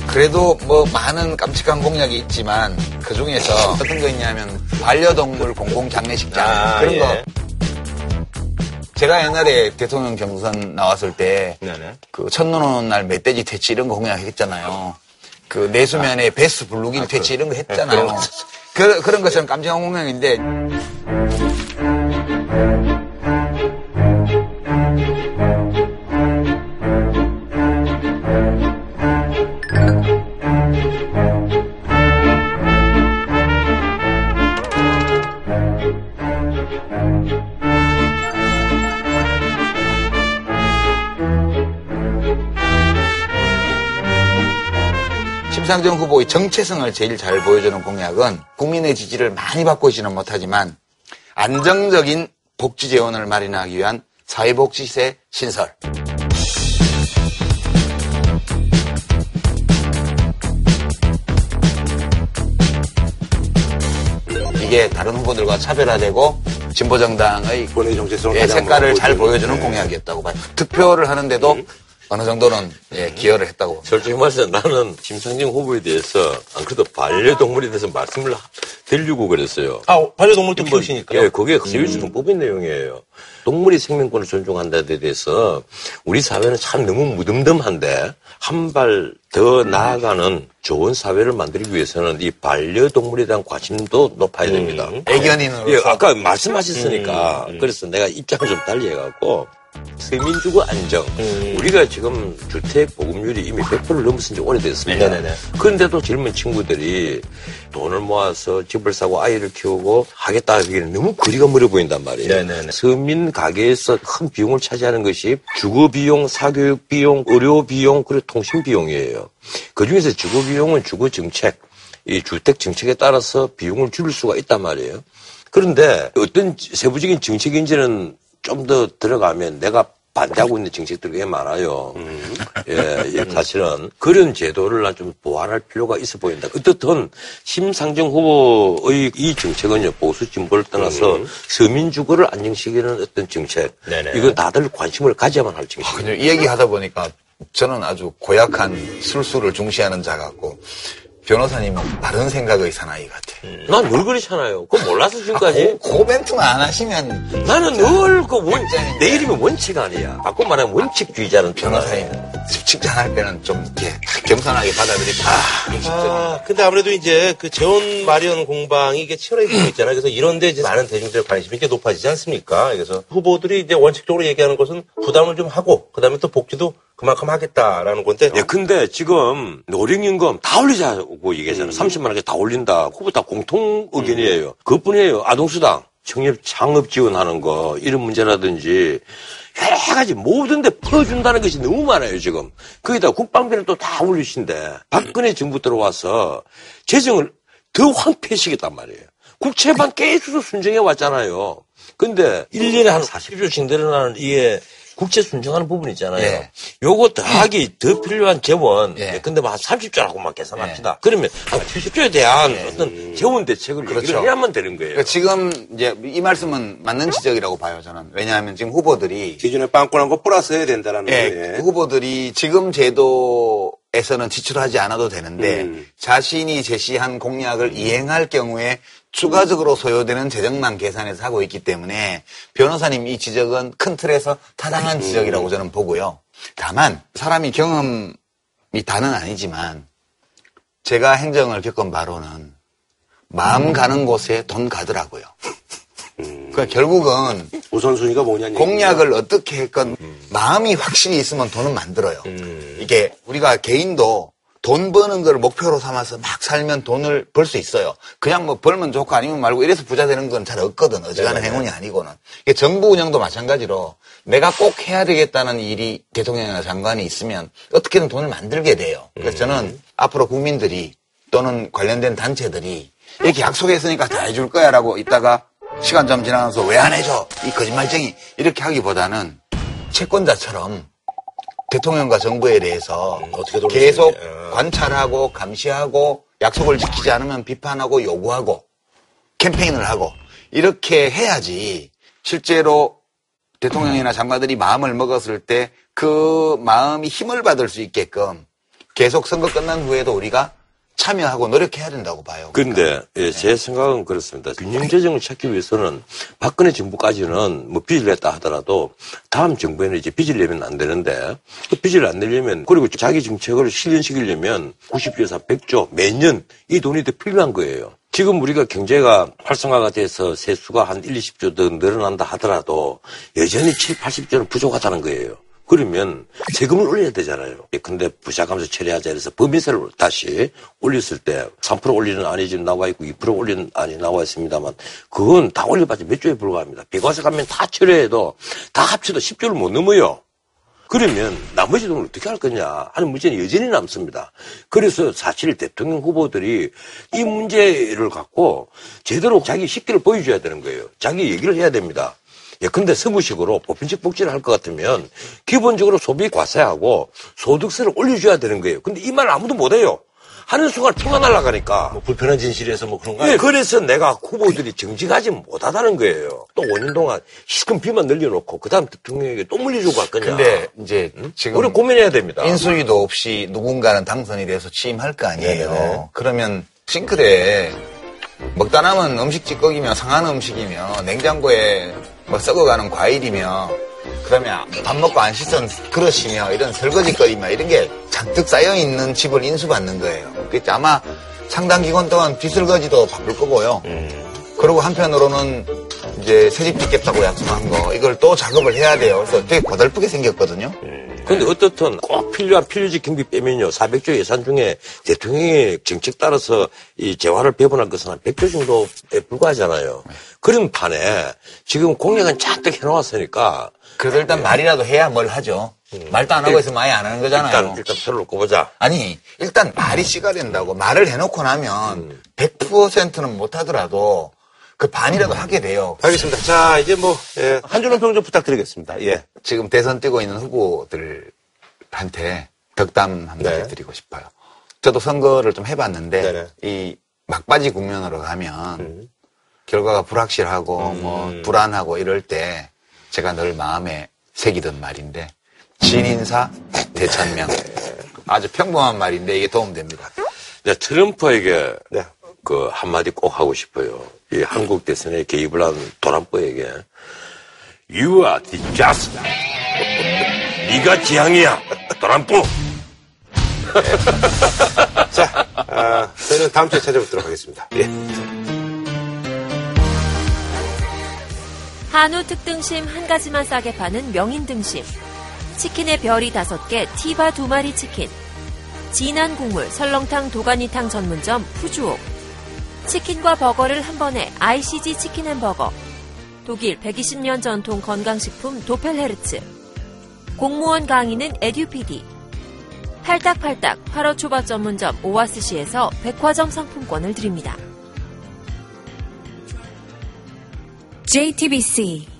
그래도 뭐 많은 깜찍한 공약이 있지만 그 중에서 어떤 거 있냐면 반려동물 공공 장례식장 아, 그런 예. 거 제가 옛날에 대통령 경선 나왔을 때. 그 첫눈 오는 날 멧돼지 퇴치 이런 거 공약했잖아요. 그 내수면에 베스 블루긴 퇴치 이런 거 했잖아요. 그, 그런 것처럼 깜찍한 공약인데 심상정 후보의 정체성을 제일 잘 보여주는 공약은 국민의 지지를 많이 받고 있지는 못하지만 안정적인 복지 재원을 마련하기 위한 사회복지세 신설. 이게 다른 후보들과 차별화되고 진보정당의 본인의 정체성을 예, 색깔을 잘 보여주는. 네. 공약이었다고 봐요. 투표를 하는데도 어느 정도는 예, 기여를 했다고. 솔직히 말해서 나는 심상정 후보에 대해서 안 그래도 반려동물에 대해서 말씀을 드리려고 그랬어요. 아, 반려동물도 뭐, 키우시니까요. 예, 그게 세율주등법인 내용이에요. 동물의 생명권을 존중한다는 데 대해서 우리 사회는 참 너무 무덤덤한데 한 발 더 나아가는 좋은 사회를 만들기 위해서는 이 반려동물에 대한 관심도 높아야 됩니다. 애견인으로서. 예, 아까 말씀하셨으니까 그래서 내가 입장을 좀 달리 해갖고 서민주거 안정. 우리가 지금 주택 보급률이 이미 100%를 넘었은 지 오래됐습니다. 네네네. 그런데도 젊은 친구들이 돈을 모아서 집을 사고 아이를 키우고 하겠다 하기에는 너무 거리가 멀어 보인단 말이에요. 네네네. 서민 가게에서 큰 비용을 차지하는 것이 주거 비용, 사교육 비용, 의료 비용, 그리고 통신 비용이에요. 그 중에서 주거 비용은 주거 정책, 이 주택 정책에 따라서 비용을 줄일 수가 있단 말이에요. 그런데 어떤 세부적인 정책인지는 좀 더 들어가면 내가 반대하고 있는 정책들이 꽤 많아요. 예, 예, *laughs* 사실은 그런 제도를 난 좀 보완할 필요가 있어 보인다. 어떻든 심상정 후보의 이 정책은요 보수 진보를 떠나서 서민 주거를 안정시키는 어떤 정책. 네네. 이거 다들 관심을 가져야만 할 정책. 그냥 이 얘기 하다 보니까 저는 아주 고약한 술수를 중시하는 자 같고 변호사님은 다른 생각의 사나이 같아요. 난늘 그렇잖아요. 그거 몰라서 지금까지. 고, 그 멘트만 안 하시면 나는 늘 그 원. 내 이름이 원칙 아니야. 바꿔 말하면 원칙주의자는 변호사님 칭찬할 때는 좀 이렇게 겸손하게 받아들이고 아, 근데 아무래도 이제 그 재원 마련 공방이 이게 치열하게 되고 있잖아요. 그래서 이런데 이제 많은 대중들의 관심이 이렇게 높아지지 않습니까? 그래서 후보들이 이제 원칙적으로 얘기하는 것은 부담을 좀 하고, 그 다음에 또 복지도 그만큼 하겠다라는 건데. 예, 근데 지금 노령임금 다 올리자고 얘기하잖아요. 30만 원까지 다 올린다. 후보 다 공통 의견이에요. 그것뿐이에요. 아동수당, 청년 창업 지원하는 거 이런 문제라든지 여러 가지 모든 데 풀어준다는 것이 너무 많아요, 지금. 거기다 국방비를 또 다 올리신데 박근혜 정부 들어와서 재정을 더 황폐시켰단 말이에요. 국채만 계속 순정해 왔잖아요. 근데 1년에 한 40조씩 늘어나는 이게 국채 순정하는 부분 있잖아요. 예. 요거 더하기 더 필요한 재원. 예. 예, 근데 뭐 한 30조라고 막 계산합시다. 그러면 한 70조에 대한 어떤 재원 대책을 그렇죠. 얘기를 해야만 되는 거예요. 그러니까 지금 이제 이 말씀은 맞는 지적이라고 봐요 저는 왜냐하면 지금 후보들이 기존에 빵꾸난 거 플러스 해야 된다라는 예, 거예요. 후보들이 지금 제도 에서는 지출하지 않아도 되는데 음. 자신이 제시한 공약을 이행할 경우에 추가적으로 소요되는 재정만 계산해서 하고 있기 때문에 변호사님 이 지적은 큰 틀에서 타당한 음. 지적이라고 저는 보고요. 다만 사람이 경험이 다는 아니지만 제가 행정을 겪은 바로는 마음 가는 곳에 돈 가더라고요. 그러니까 결국은 우선순위가 뭐냐는 공약을 어떻게 했건 마음이 확실히 있으면 돈은 만들어요. 이게 우리가 개인도 돈 버는 걸 목표로 삼아서 막 살면 돈을 벌 수 있어요. 그냥 뭐 벌면 좋고 아니면 말고 이래서 부자 되는 건 잘 없거든. 어지간한 행운이 아니고는. 이게 정부 운영도 마찬가지로 내가 꼭 해야 되겠다는 일이 대통령이나 장관이 있으면 어떻게든 돈을 만들게 돼요. 그래서 저는 앞으로 국민들이 또는 관련된 단체들이 이렇게 약속했으니까 다 해줄 거야 라고 있다가 시간 좀 지나면서 왜 안 해줘? 이 거짓말쟁이. 이렇게 하기보다는 채권자처럼 대통령과 정부에 대해서 돌릴 계속 수 있냐. 관찰하고 감시하고 약속을 지키지 않으면 비판하고 요구하고 캠페인을 하고 이렇게 해야지 실제로 대통령이나 장관들이 마음을 먹었을 때 그 마음이 힘을 받을 수 있게끔 계속 선거 끝난 후에도 우리가 참여하고 노력해야 된다고 봐요. 근데 예, 제 생각은 그렇습니다. 균형 재정을 찾기 위해서는 박근혜 정부까지는 뭐 빚을 냈다 하더라도 다음 정부에는 이제 빚을 내면 안 되는데 그 빚을 안 내려면 그리고 자기 정책을 실현시키려면 90조에서 100조 매년 이 돈이 더 필요한 거예요. 지금 우리가 경제가 활성화가 돼서 세수가 한 1, 20조 더 늘어난다 하더라도 여전히 7, 80조는 부족하다는 거예요. 그러면 세금을 올려야 되잖아요. 근데 부자감세 처리하자 해서 법인세를 다시 올렸을 때 3% 올리는 안이 지금 나와 있고 2% 올리는 안이 나와 있습니다만 그건 다 올려봤자 몇 조에 불과합니다. 비과세 가면 다 처리해도 다 합쳐도 10조를 못 넘어요. 그러면 나머지 돈을 어떻게 할 거냐 하는 문제는 여전히 남습니다. 그래서 사실 대통령 후보들이 이 문제를 갖고 제대로 자기 식기를 보여줘야 되는 거예요. 자기 얘기를 해야 됩니다. 예, 근데 서구식으로 보편적 복지를 할 것 같으면 기본적으로 소비 과세하고 소득세를 올려줘야 되는 거예요. 근데 이 말 아무도 못 해요. 하는 순간 통화 날아가니까. 뭐 불편한 진실에서 뭐 그런 거 예? 그래서 내가 후보들이 정직하지 못하다는 거예요. 또 5년 동안 시큰 비만 늘려놓고 그 다음 대통령에게 또 물려주고 갈 거냐. 근데 이제 지금 우리 고민해야 됩니다. 인수위도 없이 누군가는 당선이 돼서 취임할 거 아니에요. 네네. 그러면 싱크대에 먹다 남은 음식 찌꺼기며 상한 음식이며 냉장고에 뭐 썩어가는 과일이며 그러면 밥 먹고 안 씻은 그릇이며 이런 설거지거리며 이런 게 잔뜩 쌓여 있는 집을 인수받는 거예요. 그래서 아마 상당 기간 동안 뒷설거지도 바쁠 거고요. 그리고 한편으로는 이제 새집 짓겠다고 약속한 거 이걸 또 작업을 해야 돼요. 그래서 되게 고달프게 생겼거든요. 근데 어떻든 꼭 필요한 필요지 경비 빼면요. 400조 예산 중에 대통령의 정책 따라서 이 재화를 배분할 것은 한 100조 정도에 불과하잖아요. 그런 판에 지금 공약은 잔뜩 해놓았으니까 그래도 일단 말이라도 해야 뭘 하죠. 말도 안 하고 있으면 아예 안 하는 거잖아요. 일단, 일단 표를 놓고 보자. 아니, 일단 말이 씨가 된다고 말을 해놓고 나면 100%는 못 하더라도 그 반이라도 하게 돼요. 알겠습니다. 자, 이제 뭐, 예, 한 줄은 평좀 부탁드리겠습니다. 예. 지금 대선 뛰고 있는 후보들한테 덕담 한마디 네. 드리고 싶어요. 저도 선거를 좀 해봤는데 네네. 이 막바지 국면으로 가면 음. 결과가 불확실하고 뭐 불안하고 이럴 때 제가 늘 마음에 새기던 말인데 진인사 대천명 아주 평범한 말인데 이게 도움됩니다. 네, 트럼프에게 네. 그 한마디 꼭 하고 싶어요. 이 한국 대선에 개입을 한 도란보에게 You are disaster. *laughs* 네가 지향이야. 도란보. *laughs* 자, 아, 저희는 다음 주에 찾아뵙도록 하겠습니다. 예. 한우 특등심 한 가지만 싸게 파는 명인 등심. 치킨의 별이 다섯 개, 티바 두 마리 치킨. 진한 국물 설렁탕 도가니탕 전문점 푸주옥. 치킨과 버거를 한 번에 ICG 치킨 햄버거. 독일 120년 전통 건강식품 도펠헤르츠. 공무원 강의는 에듀피디. 팔딱팔딱 화로초밥 전문점 오아스시에서 백화점 상품권을 드립니다. JTBC